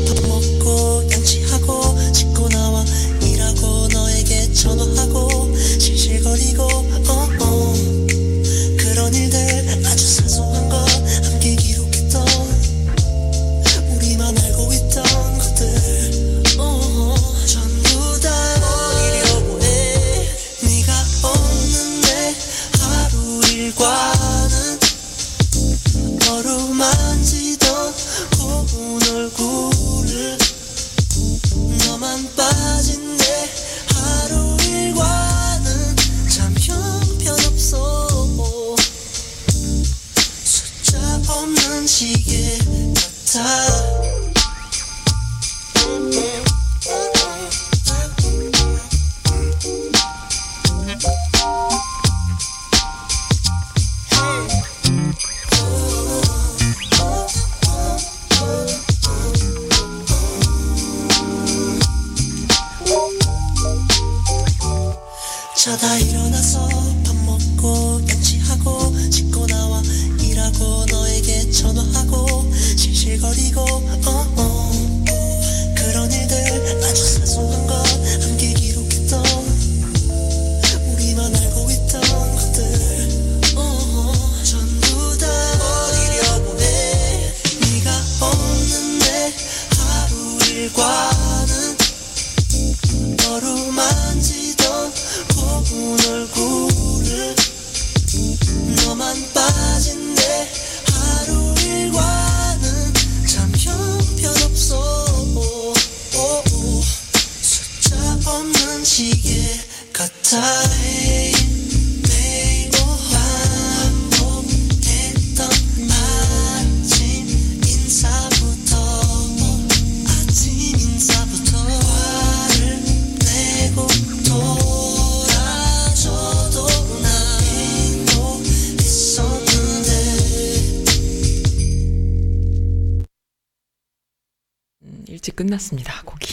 일찍 끝났습니다. 곡이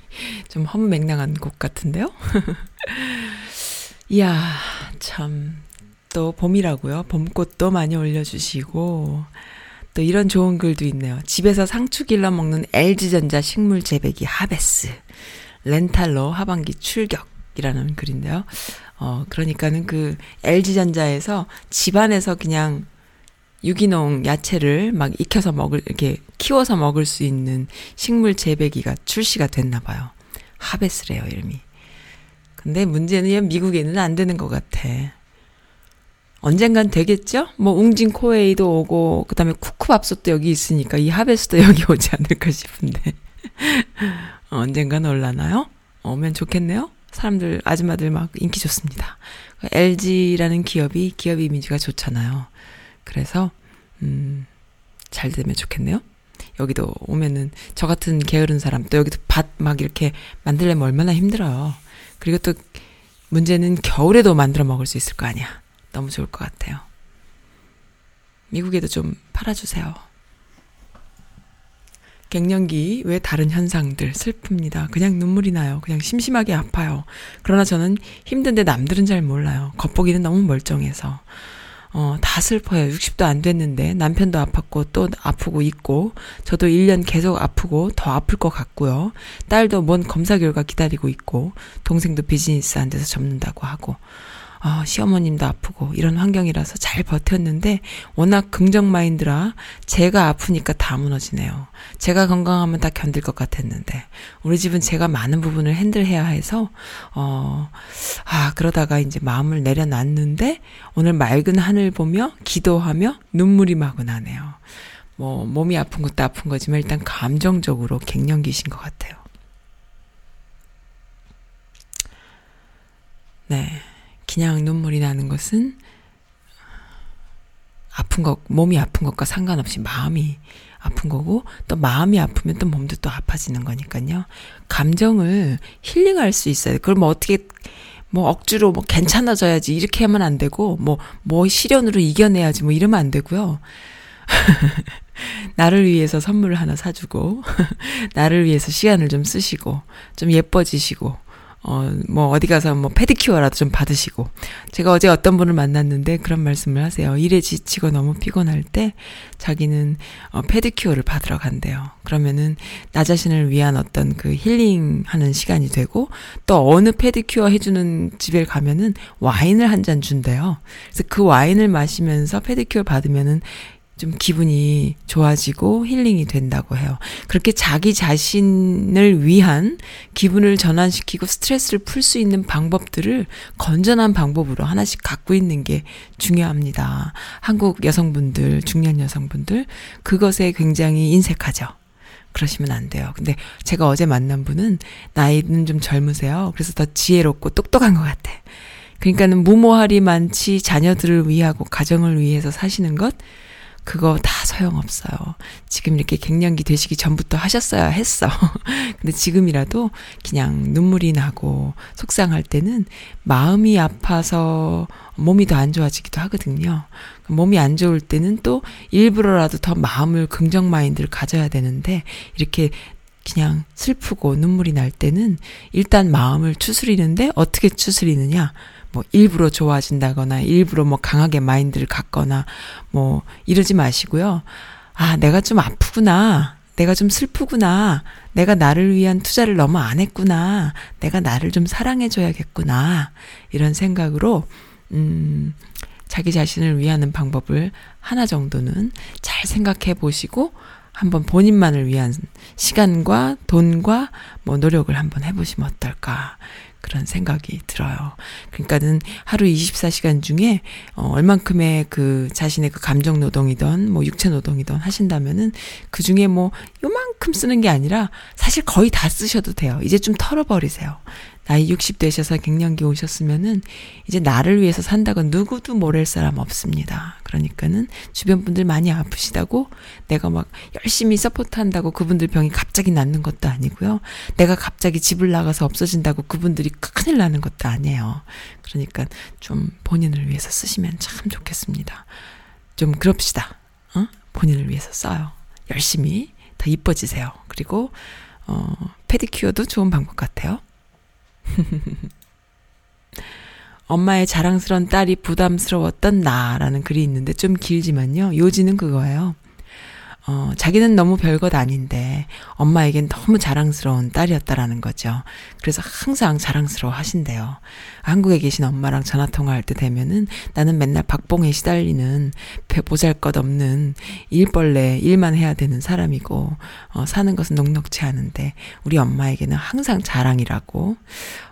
<laughs> 좀 허무맹랑한 곡 같은데요. <laughs> 이야 참 또 봄이라고요. 봄꽃도 많이 올려주시고 또 이런 좋은 글도 있네요. 집에서 상추 길러 먹는 LG전자 식물 재배기 하베스 렌탈로 하반기 출격이라는 글인데요. 어 그러니까는 그 LG전자에서 집안에서 그냥 유기농 야채를 막 익혀서 먹을 이렇게 키워서 먹을 수 있는 식물 재배기가 출시가 됐나 봐요. 하베스래요 이름이. 근데 문제는 미국에는 안 되는 것 같아. 언젠간 되겠죠? 뭐 웅진 코웨이도 오고 그다음에 쿠쿠밥솥도 여기 있으니까 이 하베스도 여기 <laughs> 오지 않을까 싶은데 어, <laughs> 언젠간 올라나요? 오면 좋겠네요. 사람들 아줌마들 막 인기 좋습니다. LG라는 기업이 기업 이미지가 좋잖아요. 그래서 음, 잘 되면 좋겠네요. 여기도 오면은 저 같은 게으른 사람 또 여기도 밭 막 이렇게 만들려면 얼마나 힘들어요. 그리고 또 문제는 겨울에도 만들어 먹을 수 있을 거 아니야. 너무 좋을 것 같아요. 미국에도 좀 팔아주세요. 갱년기 외 다른 현상들 슬픕니다. 그냥 눈물이 나요. 그냥 심심하게 아파요. 그러나 저는 힘든데 남들은 잘 몰라요. 겉보기는 너무 멀쩡해서. 어, 다 슬퍼요. 60도 안 됐는데 남편도 아팠고 또 아프고 있고 저도 1년 계속 아프고 더 아플 것 같고요. 딸도 뭔 검사 결과 기다리고 있고 동생도 비즈니스 안 돼서 접는다고 하고 아, 시어머님도 아프고 이런 환경이라서 잘 버텼는데 워낙 긍정 마인드라 제가 아프니까 다 무너지네요. 제가 건강하면 다 견딜 것 같았는데 우리 집은 제가 많은 부분을 핸들해야 해서 어, 아, 그러다가 이제 마음을 내려놨는데 오늘 맑은 하늘 보며 기도하며 눈물이 마구 나네요. 뭐 몸이 아픈 것도 아픈 거지만 일단 감정적으로 갱년기신 것 같아요. 네. 그냥 눈물이 나는 것은 아픈 것, 몸이 아픈 것과 상관없이 마음이 아픈 거고, 또 마음이 아프면 또 몸도 또 아파지는 거니까요. 감정을 힐링할 수 있어요. 그걸 뭐 어떻게, 뭐 억지로 뭐 괜찮아져야지 이렇게 하면 안 되고, 뭐, 뭐 시련으로 이겨내야지 뭐 이러면 안 되고요. <laughs> 나를 위해서 선물을 하나 사주고, <laughs> 나를 위해서 시간을 좀 쓰시고, 좀 예뻐지시고, 어, 뭐, 어디 가서 뭐, 페디큐어라도 좀 받으시고. 제가 어제 어떤 분을 만났는데 그런 말씀을 하세요. 일에 지치고 너무 피곤할 때 자기는 어, 페디큐어를 받으러 간대요. 그러면은 나 자신을 위한 어떤 그 힐링 하는 시간이 되고 또 어느 페디큐어 해주는 집에 가면은 와인을 한 잔 준대요. 그래서 그 와인을 마시면서 페디큐어 받으면은 좀 기분이 좋아지고 힐링이 된다고 해요. 그렇게 자기 자신을 위한 기분을 전환시키고 스트레스를 풀 수 있는 방법들을 건전한 방법으로 하나씩 갖고 있는 게 중요합니다. 한국 여성분들, 중년 여성분들, 그것에 굉장히 인색하죠. 그러시면 안 돼요. 근데 제가 어제 만난 분은 나이는 좀 젊으세요. 그래서 더 지혜롭고 똑똑한 것 같아. 그러니까는 무모할이 많지 자녀들을 위하고 가정을 위해서 사시는 것, 그거 다 소용없어요. 지금 이렇게 갱년기 되시기 전부터 하셨어야 했어. <laughs> 근데 지금이라도 그냥 눈물이 나고 속상할 때는 마음이 아파서 몸이 더 안 좋아지기도 하거든요. 몸이 안 좋을 때는 또 일부러라도 더 마음을 긍정 마인드를 가져야 되는데 이렇게 그냥 슬프고 눈물이 날 때는 일단 마음을 추스리는데 어떻게 추스리느냐? 뭐 일부러 좋아진다거나 일부러 뭐 강하게 마인드를 갖거나 뭐 이러지 마시고요. 아, 내가 좀 아프구나. 내가 좀 슬프구나. 내가 나를 위한 투자를 너무 안 했구나. 내가 나를 좀 사랑해줘야겠구나. 이런 생각으로, 음, 자기 자신을 위하는 방법을 하나 정도는 잘 생각해 보시고, 한번 본인만을 위한 시간과 돈과 뭐 노력을 한번 해보시면 어떨까. 그런 생각이 들어요. 그러니까는 하루 24시간 중에 어 얼만큼의 그 자신의 그 감정 노동이던 뭐 육체 노동이던 하신다면은 그 중에 뭐 요만큼 쓰는 게 아니라 사실 거의 다 쓰셔도 돼요. 이제 좀 털어버리세요. 나이 60 되셔서 갱년기 오셨으면은 이제 나를 위해서 산다고 누구도 모를 사람 없습니다. 그러니까는 주변 분들 많이 아프시다고 내가 막 열심히 support 한다고 그분들 병이 갑자기 낫는 것도 아니고요. 내가 갑자기 집을 나가서 없어진다고 그분들이 큰일 나는 것도 아니에요. 그러니까 좀 본인을 위해서 쓰시면 참 좋겠습니다. 좀 그럽시다. 어? 본인을 위해서 써요. 열심히 더 이뻐지세요. 그리고 어, 페디큐어도 좋은 방법 같아요. <laughs> 엄마의 자랑스런 딸이 부담스러웠던 나라는 글이 있는데 좀 길지만요. 요지는 그거예요. 어, 자기는 너무 별것 아닌데 엄마에겐 너무 자랑스러운 딸이었다라는 거죠. 그래서 항상 자랑스러워 하신대요. 한국에 계신 엄마랑 전화 통화할 때 되면은 나는 맨날 박봉에 시달리는 보잘 것 없는 일벌레 일만 해야 되는 사람이고 어, 사는 것은 녹록치 않은데 우리 엄마에게는 항상 자랑이라고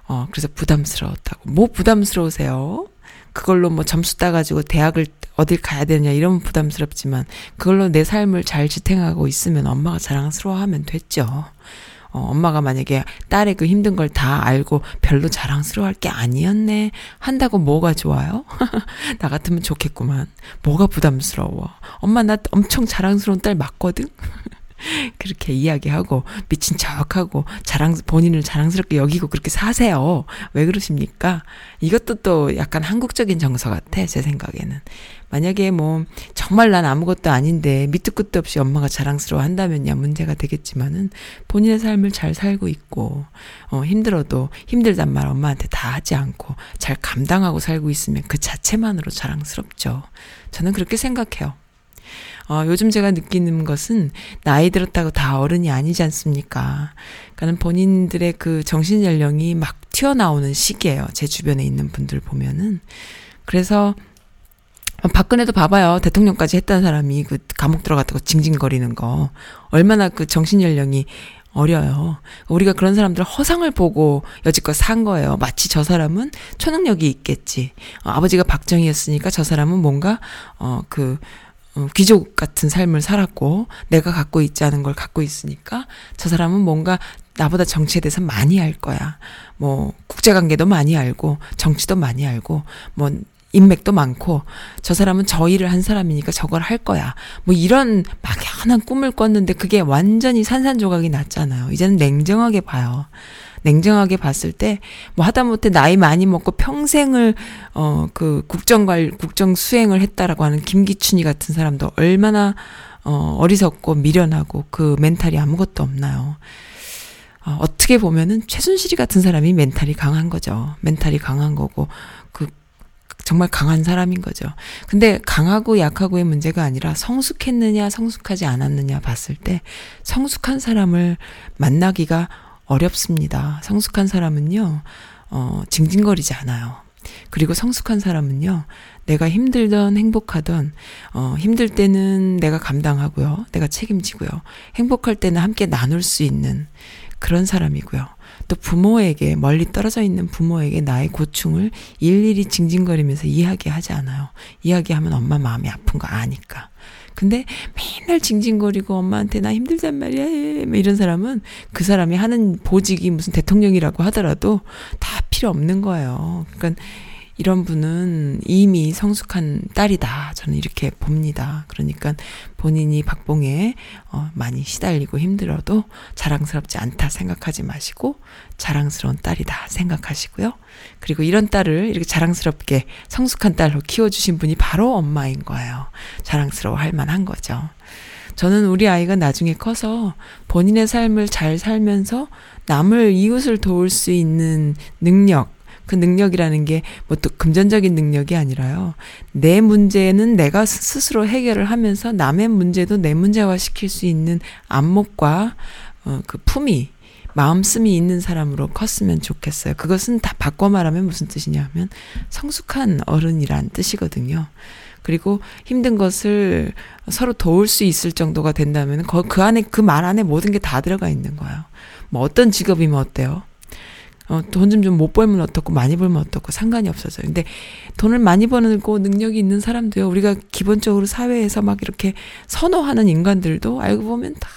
어, 그래서 부담스러웠다고. 뭐 부담스러우세요? 그걸로 뭐 점수 따가지고 대학을 어딜 가야 되느냐 이러면 부담스럽지만 그걸로 내 삶을 잘 지탱하고 있으면 엄마가 자랑스러워하면 됐죠. 어, 엄마가 만약에 딸의 그 힘든 걸 다 알고 별로 자랑스러워할 게 아니었네 한다고 뭐가 좋아요? <laughs> 나 같으면 좋겠구만. 뭐가 부담스러워? 엄마 나 엄청 자랑스러운 딸 맞거든? <laughs> <laughs> 그렇게 이야기하고 미친 척하고 자랑 본인을 자랑스럽게 여기고 그렇게 사세요. 왜 그러십니까? 이것도 또 약간 한국적인 정서 같아 제 생각에는. 만약에 뭐 정말 난 아무것도 아닌데 밑도 끝도 없이 엄마가 자랑스러워 한다면야 문제가 되겠지만은 본인의 삶을 잘 살고 있고 어 힘들어도 힘들단 말 엄마한테 다 하지 않고 잘 감당하고 살고 있으면 그 자체만으로 자랑스럽죠. 저는 그렇게 생각해요. 어, 요즘 제가 느끼는 것은 나이 들었다고 다 어른이 아니지 않습니까? 그러니까는 본인들의 그 정신 연령이 막 튀어나오는 시기예요. 제 주변에 있는 분들 보면은. 그래서 박근혜도 봐봐요. 대통령까지 했던 사람이 그 감옥 들어갔다고 징징거리는 거. 얼마나 그 정신 연령이 어려요. 우리가 그런 사람들 허상을 보고 여지껏 산 거예요. 마치 저 사람은 초능력이 있겠지. 어, 아버지가 박정희였으니까 저 사람은 뭔가, 어, 그, 어, 귀족 같은 삶을 살았고 내가 갖고 있지 않은 걸 갖고 있으니까 저 사람은 뭔가 나보다 정치에 대해서 많이 알 거야. 뭐 국제관계도 많이 알고 정치도 많이 알고 뭐 인맥도 많고 저 사람은 저 일을 한 사람이니까 저걸 할 거야. 뭐 이런 막연한 꿈을 꿨는데 그게 완전히 산산조각이 났잖아요. 이제는 냉정하게 봐요. 냉정하게 봤을 때 뭐 하다못해 나이 많이 먹고 평생을 어 그 국정관 국정 수행을 했다라고 하는 김기춘이 같은 사람도 얼마나 어 어리석고 미련하고 그 mental이 아무것도 없나요? 어, 어떻게 보면은 최순실이 같은 사람이 mental이 강한 거죠. mental이 강한 거고 그 정말 강한 사람인 거죠. 근데 강하고 약하고의 문제가 아니라 성숙했느냐 성숙하지 않았느냐 봤을 때 성숙한 사람을 만나기가 어렵습니다. 성숙한 사람은요, 어, 징징거리지 않아요. 그리고 성숙한 사람은요, 내가 힘들던 행복하던, 어, 힘들 때는 내가 감당하고요. 내가 책임지고요. 행복할 때는 함께 나눌 수 있는 그런 사람이고요. 또 부모에게, 멀리 떨어져 있는 부모에게 나의 고충을 일일이 징징거리면서 이야기하지 않아요. 이야기하면 엄마 마음이 아픈 거 아니까. 근데 맨날 징징거리고 엄마한테 나 힘들단 말이야. 뭐 이런 사람은 그 사람이 하는 보직이 무슨 대통령이라고 하더라도 다 필요 없는 거예요. 그러니까 이런 분은 이미 성숙한 딸이다. 저는 이렇게 봅니다. 그러니까 본인이 박봉에 어, 많이 시달리고 힘들어도 자랑스럽지 않다 생각하지 마시고 자랑스러운 딸이다 생각하시고요. 그리고 이런 딸을 이렇게 자랑스럽게 성숙한 딸로 키워주신 분이 바로 엄마인 거예요. 자랑스러워 할 만한 거죠. 저는 우리 아이가 나중에 커서 본인의 삶을 잘 살면서 남을 이웃을 도울 수 있는 능력, 그 능력이라는 게 뭐 또 금전적인 능력이 아니라요. 내 문제는 내가 스스로 해결을 하면서 남의 문제도 내 문제화 시킬 수 있는 안목과 어, 그 품위, 마음씀이 있는 사람으로 컸으면 좋겠어요. 그것은 다 바꿔 말하면 무슨 뜻이냐면 성숙한 어른이란 뜻이거든요. 그리고 힘든 것을 서로 도울 수 있을 정도가 된다면 그 안에 그 말 안에 모든 게 다 들어가 있는 거예요. 뭐 어떤 직업이면 어때요? 어, 돈 좀 좀 못 벌면 어떻고 많이 벌면 어떻고 상관이 없어져요. 근데 돈을 많이 버는고 능력이 있는 사람도요. 우리가 기본적으로 사회에서 막 이렇게 선호하는 인간들도 알고 보면 다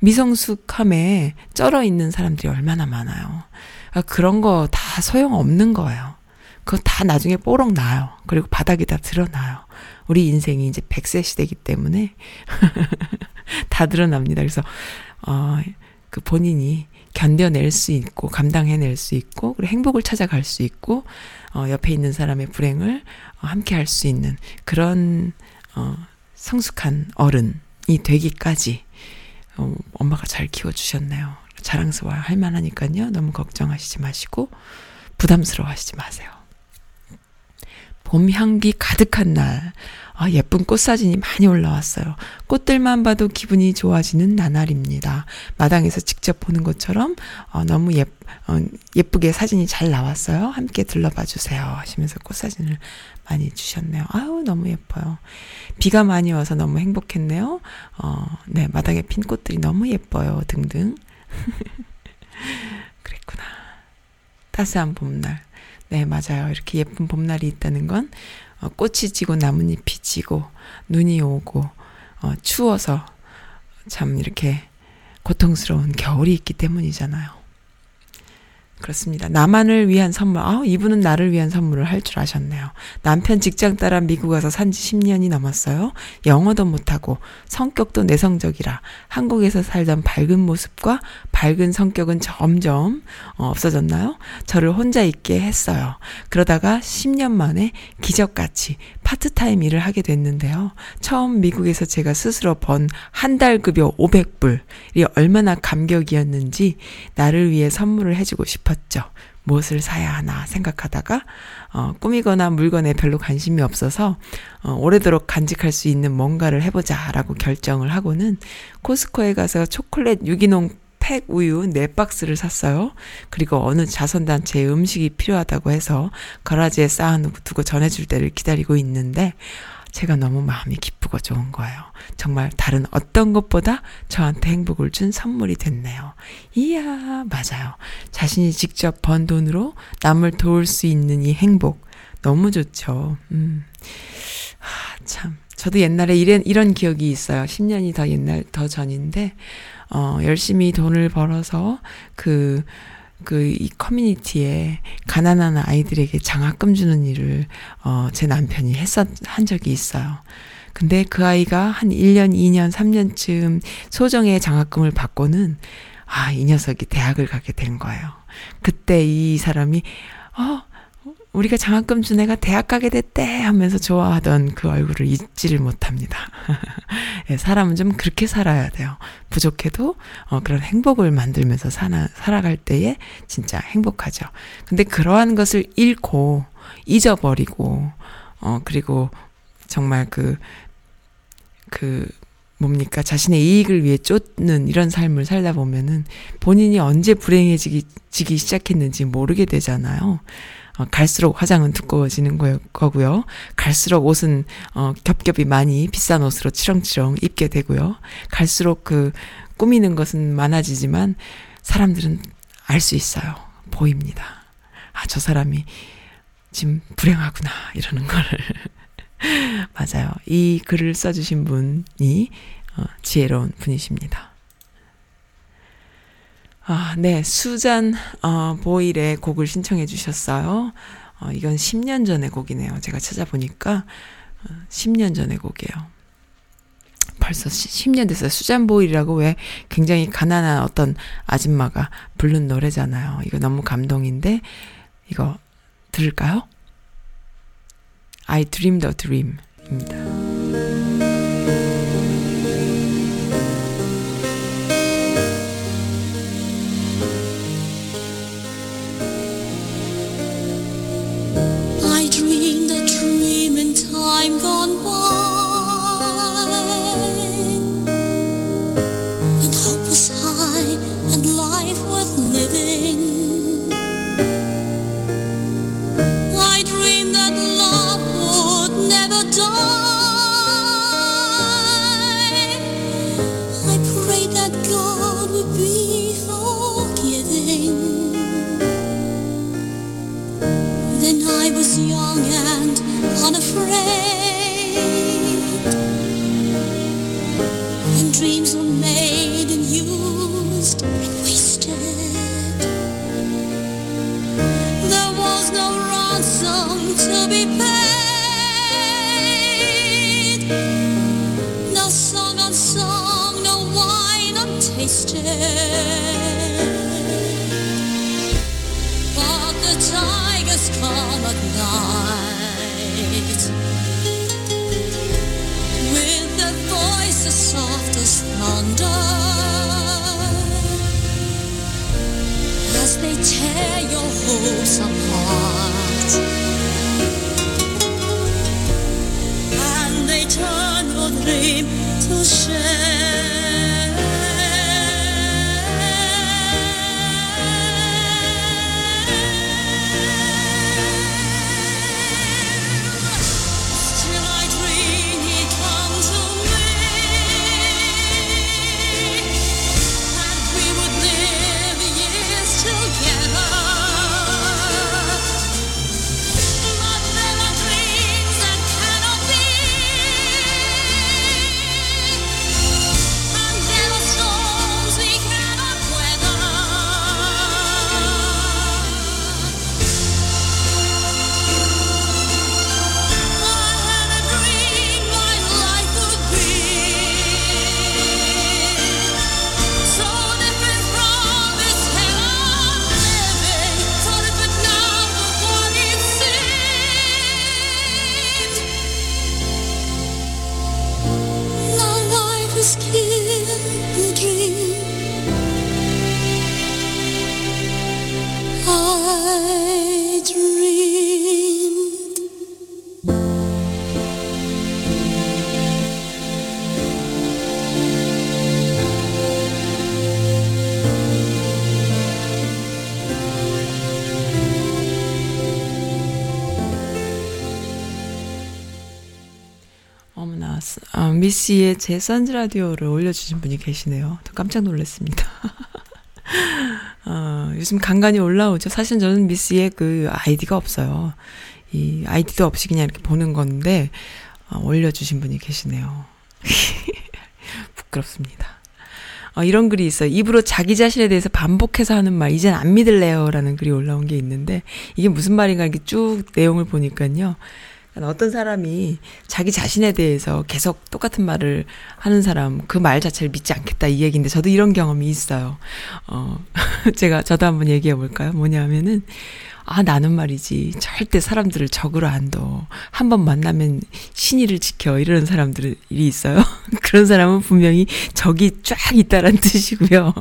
미성숙함에 쩔어 있는 사람들이 얼마나 많아요. 아, 그런 거 다 소용 없는 거예요. 그거 다 나중에 뽀록 나요. 그리고 바닥에 다 드러나요. 우리 인생이 이제 100세 시대이기 때문에 <laughs> 다 드러납니다. 그래서 어, 그 본인이 견뎌낼 수 있고 감당해낼 수 있고 그리고 행복을 찾아갈 수 있고 어, 옆에 있는 사람의 불행을 어, 함께 할 수 있는 그런 어, 성숙한 어른이 되기까지 어, 엄마가 잘 키워주셨네요. 자랑스러워 할 만하니까요. 너무 걱정하시지 마시고 부담스러워 하시지 마세요. 봄 향기 가득한 날. 아, 예쁜 꽃 사진이 많이 올라왔어요. 꽃들만 봐도 기분이 좋아지는 나날입니다. 마당에서 직접 보는 것처럼 어, 너무 예, 어, 예쁘게 사진이 잘 나왔어요. 함께 둘러봐 주세요. 하시면서 꽃 사진을 많이 주셨네요. 아유, 너무 예뻐요. 비가 많이 와서 너무 행복했네요. 어, 네, 마당에 핀 꽃들이 너무 예뻐요. 등등. <laughs> 그랬구나. 따스한 봄날. 네, 맞아요. 이렇게 예쁜 봄날이 있다는 건 어, 꽃이 지고 나뭇잎이 지고 눈이 오고 어, 추워서 참 이렇게 고통스러운 겨울이 있기 때문이잖아요. 그렇습니다. 나만을 위한 선물. 아, 이분은 나를 위한 선물을 할 줄 아셨네요. 남편 직장 따라 미국 와서 산지 10년이 넘었어요. 영어도 못하고 성격도 내성적이라 한국에서 살던 밝은 모습과 밝은 성격은 점점 어, 없어졌나요? 저를 혼자 있게 했어요. 그러다가 10년 만에 기적같이 파트타임 일을 하게 됐는데요. 처음 미국에서 제가 스스로 번 한 달 급여 500불이 얼마나 감격이었는지 나를 위해 선물을 해주고 싶었죠. 무엇을 사야 하나 생각하다가 어, 꾸미거나 물건에 별로 관심이 없어서 어, 오래도록 간직할 수 있는 뭔가를 해보자라고 결정을 하고는 코스코에 가서 초콜릿 유기농 팩 우유 4박스를 샀어요. 그리고 어느 자선단체에 음식이 필요하다고 해서 가라지에 쌓아두고 전해줄 때를 기다리고 있는데 제가 너무 마음이 기쁘고 좋은 거예요. 정말 다른 어떤 것보다 저한테 행복을 준 선물이 됐네요. 이야, 맞아요. 자신이 직접 번 돈으로 남을 도울 수 있는 이 행복. 너무 좋죠. 음. 하, 참. 저도 옛날에 이런, 이런 기억이 있어요. 10년이 더 옛날, 더 전인데, 어, 열심히 돈을 벌어서 그, 그 이 커뮤니티에 가난한 아이들에게 장학금 주는 일을 어, 제 남편이 했었 한 적이 있어요. 근데 그 아이가 한 1년, 2년, 3년쯤 소정의 장학금을 받고는 아, 이 녀석이 대학을 가게 된 거예요. 그때 이 사람이 어, 우리가 장학금 준 애가 대학 가게 됐대 하면서 좋아하던 그 얼굴을 잊지를 못합니다. <laughs> 예, 사람은 좀 그렇게 살아야 돼요. 부족해도 어, 그런 행복을 만들면서 사나, 살아갈 때에 진짜 행복하죠. 근데 그러한 것을 잃고 잊어버리고 어 그리고 정말 그그 뭡니까 자신의 이익을 위해 쫓는 이런 삶을 살다 보면은 본인이 언제 불행해지기 지기 시작했는지 모르게 되잖아요. 어, 갈수록 화장은 두꺼워지는 거, 거고요. 갈수록 옷은 어, 겹겹이 많이 비싼 옷으로 치렁치렁 입게 되고요. 갈수록 그 꾸미는 것은 많아지지만 사람들은 알 수 있어요. 보입니다. 아, 저 사람이 지금 불행하구나 이러는 거를 <laughs> 맞아요. 이 글을 써주신 분이 어, 지혜로운 분이십니다. 아, 네. 수잔 어, 보일의 곡을 신청해 주셨어요. 어, 이건 10년 전의 곡이네요. 제가 찾아보니까 어, 10년 전의 곡이에요. 벌써 10년 됐어요. 수잔 보일이라고 왜 굉장히 가난한 어떤 아줌마가 부른 노래잖아요. 이거 너무 감동인데 이거 들을까요? I dreamed a dream입니다. But the tigers come at night with soft as thunder as they tear your hopes apart. And they turn your dream to share. 아, 미씨의 제 선즈 라디오를 올려주신 분이 계시네요. 저 깜짝 놀랐습니다. <laughs> 어, 요즘 간간히 올라오죠. 사실 저는 미씨의 그 아이디가 없어요. 이 아이디도 없이 그냥 이렇게 보는 건데, 어, 올려주신 분이 계시네요. <laughs> 부끄럽습니다. 어, 이런 글이 있어요. 입으로 자기 자신에 대해서 반복해서 하는 말, 이젠 안 믿을래요. 라는 글이 올라온 게 있는데, 이게 무슨 말인가 이렇게 쭉 내용을 보니까요. 어떤 사람이 자기 자신에 대해서 계속 똑같은 말을 하는 사람, 그 말 자체를 믿지 않겠다 이 얘기인데, 저도 이런 경험이 있어요. 어, <laughs> 제가, 저도 한번 얘기해 볼까요? 뭐냐면은, 아, 나는 말이지. 절대 사람들을 적으로 안 둬. 한 번 만나면 신의를 지켜. 이러는 사람들이 있어요. <laughs> 그런 사람은 분명히 적이 쫙 있다란 <laughs> 뜻이고요.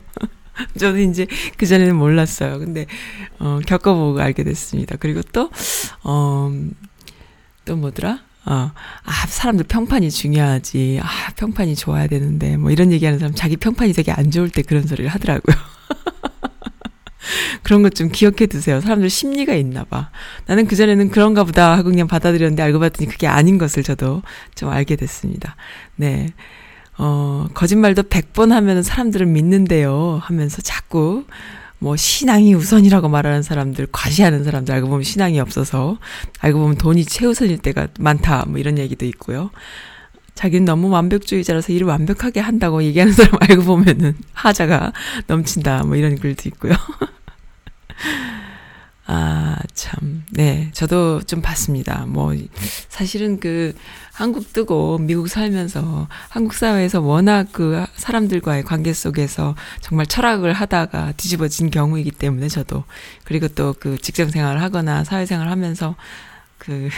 저는 이제 그전에는 몰랐어요. 근데, 어, 겪어보고 알게 됐습니다. 그리고 또, 어, 또 뭐더라? 어, 아, 사람들 평판이 중요하지. 아, 평판이 좋아야 되는데. 뭐 이런 얘기 하는 사람 자기 평판이 되게 안 좋을 때 그런 소리를 하더라고요. <laughs> 그런 것 좀 기억해 두세요. 사람들 심리가 있나 봐. 나는 그전에는 그런가 보다 하고 그냥 받아들였는데 알고 봤더니 그게 아닌 것을 저도 좀 알게 됐습니다. 네. 어, 거짓말도 100번 하면 사람들은 믿는데요. 하면서 자꾸 뭐 신앙이 우선이라고 말하는 사람들, 과시하는 사람들 알고 보면 신앙이 없어서 알고 보면 돈이 최우선일 때가 많다. 뭐 이런 얘기도 있고요. 자기는 너무 완벽주의자라서 일을 완벽하게 한다고 얘기하는 사람 <laughs> 알고 보면은 하자가 넘친다. 뭐 이런 글도 있고요. <laughs> 아, 참. 네. 저도 좀 봤습니다. 뭐, 사실은 그, 한국 뜨고 미국 살면서 한국 사회에서 워낙 그 사람들과의 관계 속에서 정말 철학을 하다가 뒤집어진 경우이기 때문에 저도. 그리고 또 그 직장 생활을 하거나 사회 생활 하면서 그,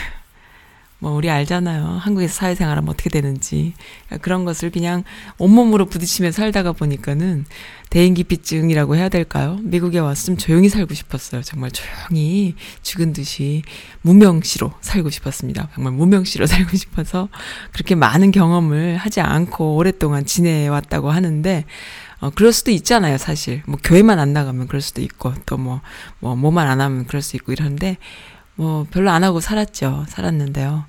뭐, 우리 알잖아요. 한국에서 사회생활하면 어떻게 되는지. 그런 것을 그냥 온몸으로 부딪히며 살다가 보니까는 대인기피증이라고 해야 될까요? 미국에 좀 조용히 살고 싶었어요. 정말 조용히 죽은 듯이 무명시로 살고 싶었습니다. 정말 무명시로 <laughs> 살고 싶어서 그렇게 많은 경험을 하지 않고 오랫동안 지내왔다고 하는데, 어, 그럴 수도 있잖아요, 사실. 뭐, 교회만 안 나가면 그럴 수도 있고, 또 뭐, 뭐, 뭐만 안 하면 그럴 수 있고 이러는데, 뭐 별로 안 하고 살았죠. 살았는데요.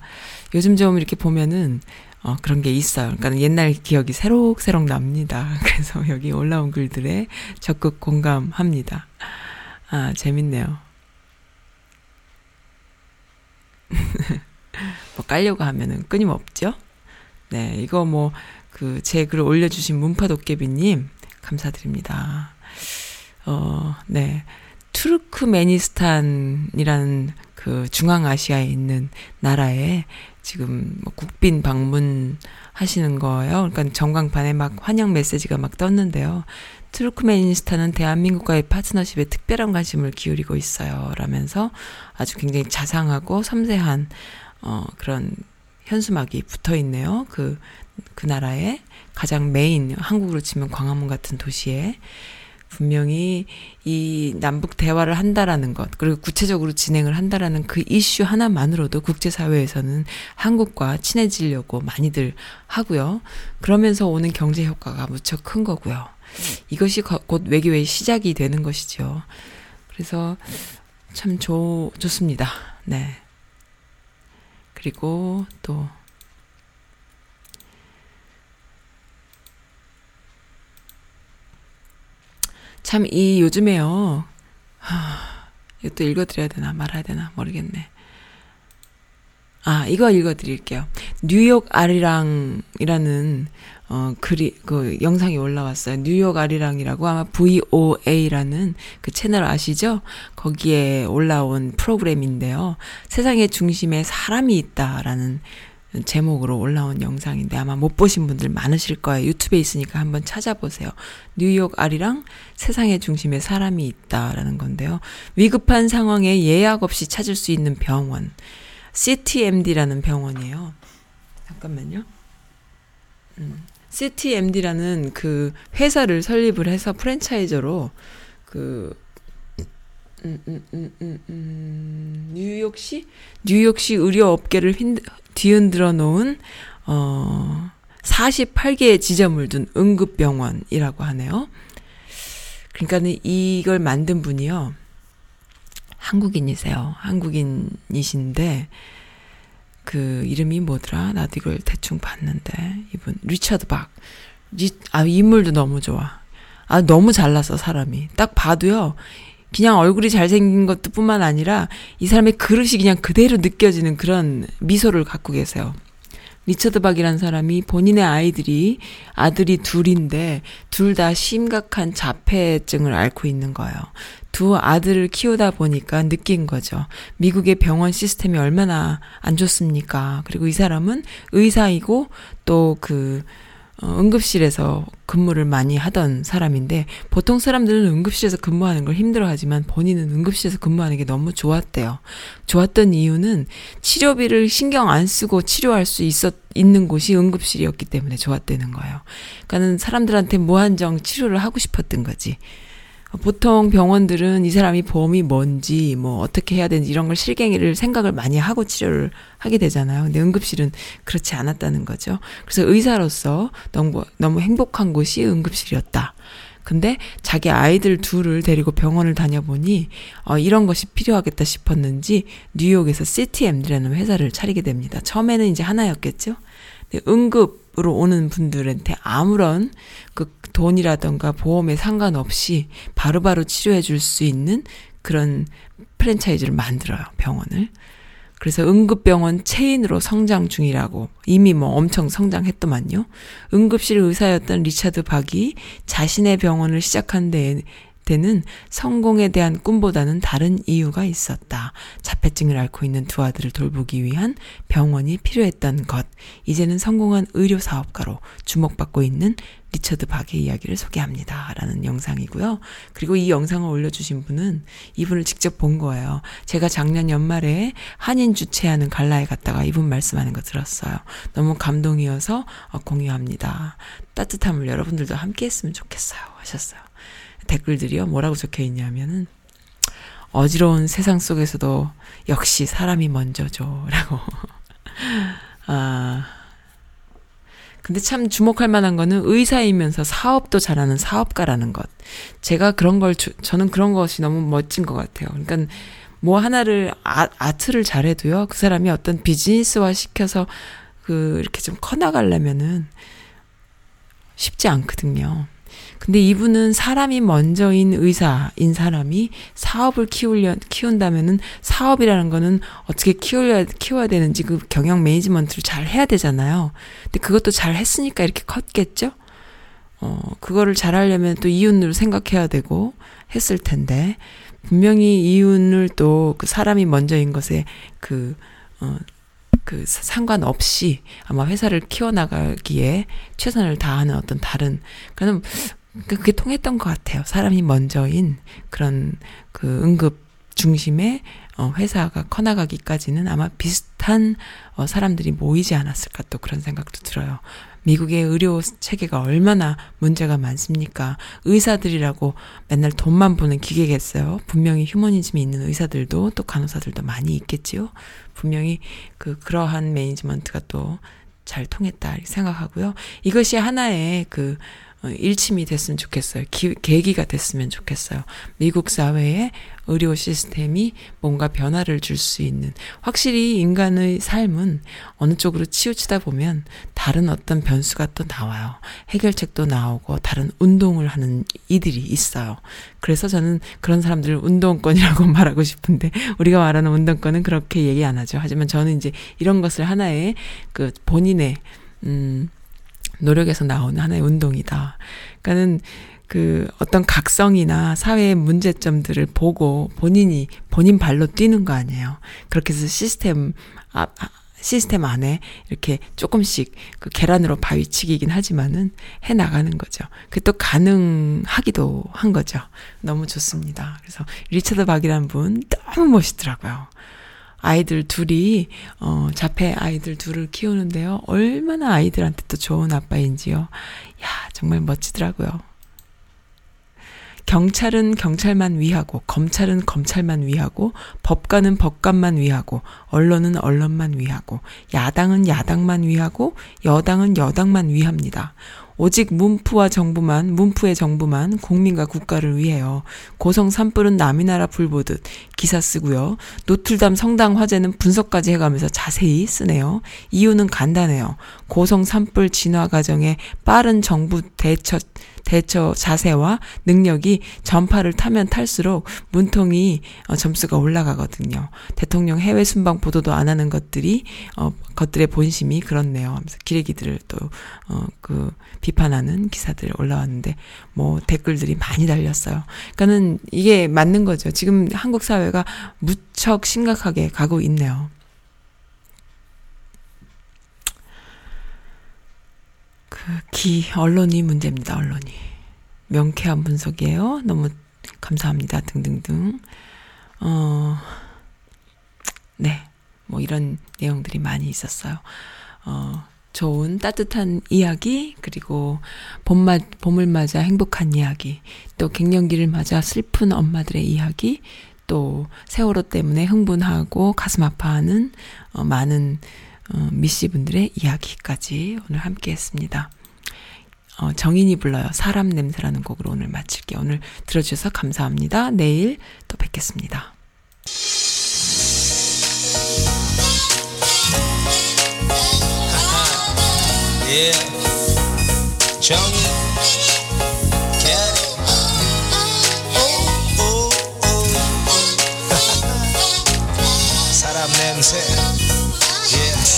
요즘 좀 이렇게 보면은 어 그런 게 있어요. 그러니까 옛날 기억이 새록새록 납니다. <laughs> 그래서 여기 올라온 글들에 적극 공감합니다. 아, 재밌네요. <laughs> 뭐 깔려고 하면은 끊임없죠? 네, 이거 뭐 그 제 글을 올려주신 문파도깨비님 감사드립니다. 어, 네. 투르크메니스탄이라는 그 중앙아시아에 있는 나라에 지금 뭐 국빈 방문 하시는 거예요. 그러니까 전광판에 막 환영 메시지가 막 떴는데요. 투르크메니스탄은 대한민국과의 파트너십에 특별한 관심을 기울이고 있어요. 라면서 아주 굉장히 자상하고 섬세한 어 그런 현수막이 붙어 있네요. 그, 그 나라에 가장 메인, 한국으로 치면 광화문 같은 도시에 분명히 이 남북 대화를 한다라는 것, 그리고 구체적으로 진행을 한다라는 그 이슈 하나만으로도 국제사회에서는 한국과 친해지려고 많이들 하고요. 그러면서 오는 경제 효과가 무척 큰 거고요. 이것이 거- 곧 외교의 시작이 되는 것이죠. 그래서 참 좋, 좋습니다. 네. 그리고 또 참 이 요즘에요. 하, 이것도 읽어드려야 되나 말아야 되나 모르겠네. 아 이거 읽어드릴게요. 뉴욕 아리랑이라는 어 글이 그 영상이 올라왔어요. 뉴욕 아리랑이라고 아마 VOA라는 그 채널 아시죠? 거기에 올라온 프로그램인데요. 세상의 중심에 사람이 있다라는 제목으로 올라온 영상인데 아마 못 보신 분들 많으실 거예요. 유튜브에 있으니까 한번 찾아보세요. 뉴욕 아리랑 세상의 중심에 사람이 있다라는 건데요. 위급한 상황에 예약 없이 찾을 수 있는 병원. CTMD라는 병원이에요. 잠깐만요. 음. CTMD라는 그 회사를 설립을 해서 프랜차이저로 그 음, 음, 음, 음, 음, 뉴욕시 뉴욕시 의료 업계를 휜, 뒤흔들어 놓은 어 48개의 지점을 둔 응급병원이라고 하네요. 그러니까는 이걸 만든 분이요. 한국인이세요. 한국인이신데 그 이름이 뭐더라? 나도 이걸 대충 봤는데 이분 리처드 박. 리, 아 인물도 너무 좋아. 아 너무 잘났어 사람이. 딱 봐도요. 그냥 얼굴이 잘생긴 것도 뿐만 아니라 이 사람의 그릇이 그냥 그대로 느껴지는 그런 미소를 갖고 계세요. 리처드 박이라는 사람이 본인의 아이들이 아들이 둘인데 둘 다 심각한 자폐증을 앓고 있는 거예요. 두 아들을 키우다 보니까 느낀 거죠. 미국의 병원 시스템이 얼마나 안 좋습니까? 그리고 이 사람은 의사이고 또그 어, 응급실에서 근무를 많이 하던 사람인데 보통 사람들은 응급실에서 근무하는 걸 힘들어하지만 본인은 응급실에서 근무하는 게 너무 좋았대요. 좋았던 이유는 치료비를 신경 안 쓰고 치료할 수 있었 있는 곳이 응급실이었기 때문에 좋았다는 거예요. 그러니까는 사람들한테 무한정 치료를 하고 싶었던 거지. 보통 병원들은 이 사람이 보험이 뭔지 뭐 어떻게 해야 되는지 이런 걸 실갱이를 생각을 많이 하고 치료를 하게 되잖아요. 근데 응급실은 그렇지 않았다는 거죠. 그래서 의사로서 너무 너무 행복한 곳이 응급실이었다. 근데 자기 아이들 둘을 데리고 병원을 다녀보니 어, 이런 것이 필요하겠다 싶었는지 뉴욕에서 CTM이라는 회사를 차리게 됩니다. 처음에는 이제 하나였겠죠. 응급으로 오는 분들한테 아무런 그 돈이라던가 보험에 상관없이 바로바로 치료해 줄 수 있는 그런 프랜차이즈를 만들어요, 병원을. 그래서 응급병원 체인으로 성장 중이라고 이미 뭐 엄청 성장했더만요. 응급실 의사였던 리차드 박이 자신의 병원을 시작한 데 때는 성공에 대한 꿈보다는 다른 이유가 있었다. 자폐증을 앓고 있는 두 아들을 돌보기 위한 병원이 필요했던 것. 이제는 성공한 의료 사업가로 주목받고 있는 리처드 박의 이야기를 소개합니다. 라는 영상이고요. 그리고 이 영상을 올려주신 분은 이분을 직접 본 거예요. 제가 작년 연말에 한인 주최하는 갈라에 갔다가 이분 말씀하는 거 들었어요. 너무 감동이어서 어, 공유합니다. 따뜻함을 여러분들도 함께 했으면 좋겠어요. 하셨어요. 댓글들이요. 뭐라고 적혀 있냐면은 어지러운 세상 속에서도 역시 사람이 먼저죠. <laughs> 라고. <laughs> 아. 근데 참 주목할 만한 거는 의사이면서 사업도 잘하는 사업가라는 것. 제가 그런 걸, 주, 저는 그런 것이 너무 멋진 것 같아요. 그러니까 뭐 하나를, 아, 아트를 잘해도요. 그 사람이 어떤 비즈니스화 시켜서 그, 이렇게 좀 커 나가려면은 쉽지 않거든요. 근데 이분은 사람이 먼저인 의사인 사람이 사업을 키우려, 키운다면은 사업이라는 거는 어떻게 키워야, 키워야 되는지 그 경영 매니지먼트를 잘 해야 되잖아요. 근데 그것도 잘 했으니까 이렇게 컸겠죠? 어, 그거를 잘 하려면 또 이윤을 생각해야 되고 했을 텐데, 분명히 이윤을 또 그 사람이 먼저인 것에 그, 어, 그 상관없이 아마 회사를 키워나가기에 최선을 다하는 어떤 다른, 그러니까 그러니까 그게 통했던 것 같아요. 사람이 먼저인 그런 그 응급 중심의 어, 회사가 커나가기까지는 아마 비슷한 어, 사람들이 모이지 않았을까 또 그런 생각도 들어요. 미국의 의료 체계가 얼마나 문제가 많습니까? 의사들이라고 맨날 돈만 보는 기계겠어요. 분명히 휴머니즘이 있는 의사들도 또 간호사들도 많이 있겠지요. 분명히 그 그러한 매니지먼트가 또 잘 통했다 생각하고요. 이것이 하나의 그 어, 일침이 됐으면 좋겠어요. 기, 계기가 됐으면 좋겠어요. 미국 사회에 의료 시스템이 뭔가 변화를 줄 수 있는 확실히 인간의 삶은 어느 쪽으로 치우치다 보면 다른 어떤 변수가 또 나와요. 해결책도 나오고 다른 운동을 하는 이들이 있어요. 그래서 저는 그런 사람들을 운동권이라고 <laughs> 말하고 싶은데 우리가 말하는 운동권은 그렇게 얘기 안 하죠. 하지만 저는 이제 이런 것을 하나의 그 본인의 음 노력에서 나오는 하나의 운동이다. 그러니까는 그 어떤 각성이나 사회의 문제점들을 보고 본인이 본인 발로 뛰는 거 아니에요. 그렇게 해서 시스템 아, 아 시스템 안에 이렇게 조금씩 그 계란으로 바위치기긴 하지만은 해 나가는 거죠. 그또 가능하기도 한 거죠. 너무 좋습니다. 그래서 리처드 박이란 분 너무 멋있더라고요. 아이들 둘이 어 자폐 아이들 둘을 키우는데요. 얼마나 아이들한테 또 좋은 아빠인지요. 야, 정말 멋지더라고요. 경찰은 경찰만 위하고, 검찰은 검찰만 위하고, 법관은 법관만 위하고, 언론은 언론만 위하고, 야당은 야당만 위하고, 여당은 여당만 위합니다. 오직 문프와 정부만, 문프의 정부만 국민과 국가를 위해요. 고성 산불은 남이 나라 불 보듯 기사 쓰고요. 노틀담 성당 화재는 분석까지 해가면서 자세히 쓰네요. 이유는 간단해요. 고성 산불 진화 과정에 빠른 정부 대처 대처 자세와 능력이 전파를 타면 탈수록 문통이 어, 점수가 올라가거든요. 대통령 해외 순방 보도도 안 하는 것들이 어 것들의 본심이 그렇네요. 하면서 기레기들을 또어그 비판하는 기사들 올라왔는데 뭐 댓글들이 많이 달렸어요. 그러니까는 이게 맞는 거죠. 지금 한국 사회가 무척 심각하게 가고 있네요. 기 언론이 문제입니다. 언론이 명쾌한 분석이에요. 너무 감사합니다. 등등등. 어, 네, 뭐 이런 내용들이 많이 있었어요. 어, 좋은 따뜻한 이야기 그리고 봄맞 봄을 맞아 행복한 이야기 또 갱년기를 맞아 슬픈 엄마들의 이야기 또 세월호 때문에 흥분하고 가슴 아파하는 어, 많은 어, 미씨 분들의 이야기까지 오늘 함께 했습니다. 어, 정인이 불러요. 사람 냄새라는 곡으로 오늘 마칠게요. 오늘 들어주셔서 감사합니다. 내일 또 뵙겠습니다. <laughs> <laughs> 오. <laughs> 사람 냄새. Yeah.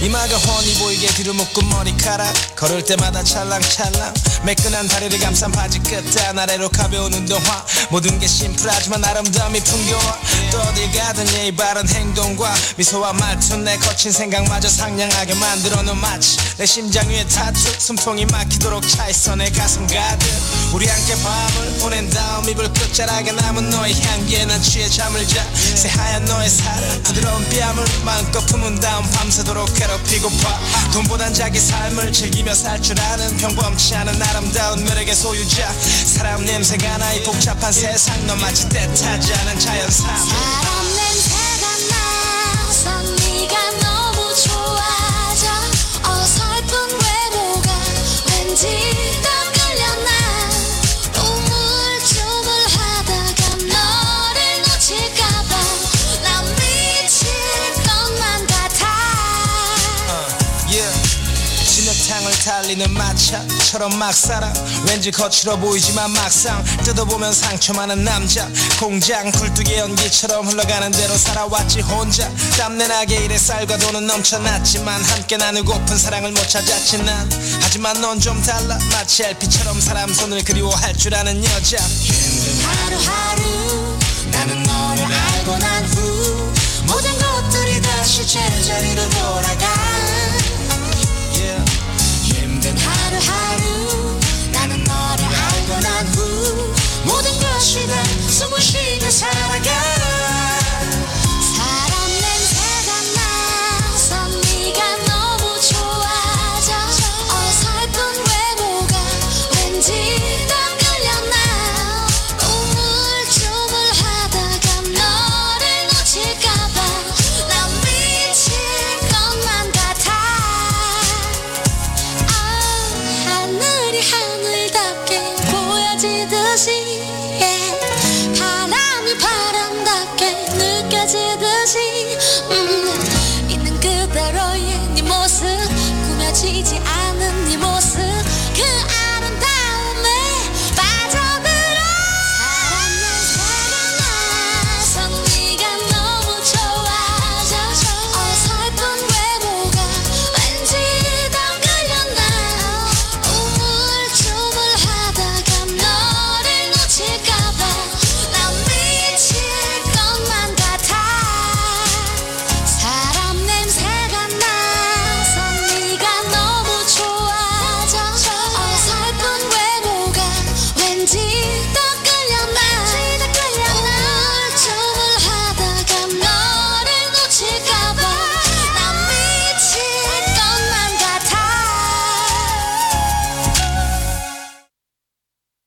이마가 훤히 보이게 뒤로 묶은 머리카락. 걸을 때마다 찰랑찰랑. 매끈한 다리를 감싼 바지 끝단 아래로 가벼운 운동화. 모든 게 심플하지만 아름다움이 풍겨와 또 어딜 가든 예의 바른 행동과 미소와 말투. 내 거친 생각마저 상냥하게 만들어 놓은 마치 내 심장 위에 타투. 숨통이 막히도록 차있어 내 가슴 가득. 우리 함께 밤을 보낸 다음 이불 끝자락에 남은 너의 향기에 난 취해 잠을 자. 새하얀 너의 살을 부드러운 뺨을 마음껏 품은 다음 밤새도록 괴롭히고파. 돈보단 자기 삶을 즐기며 살 줄 아는 평범치 않은 아름다운 매력의 소유자. 사람 냄새가 나 이 복잡한 세상 넌 마치 때타지 않은 자연산 사람 냄새가 나서 네가 너무 좋아져. 어설픈 외모가 왠지 달리는 마차처럼 막 살아. 왠지 거칠어 보이지만 막상 뜯어보면 상처 많은 남자. 공장 굴뚝의 연기처럼 흘러가는 대로 살아왔지 혼자. 땀내나게 일에 쌀과 돈은 넘쳐났지만 함께 나누고픈 사랑을 못 찾았지 난 하지만 넌 좀 달라. 마치 LP처럼 사람 손을 그리워할 줄 아는 여자. 하루하루 나는 너를 알고 난 후 모든 것들이 다시 제자리로 돌아 하루. 나는 너를 알고 난 후 모든 것이 다 숨을 쉬며 살아가.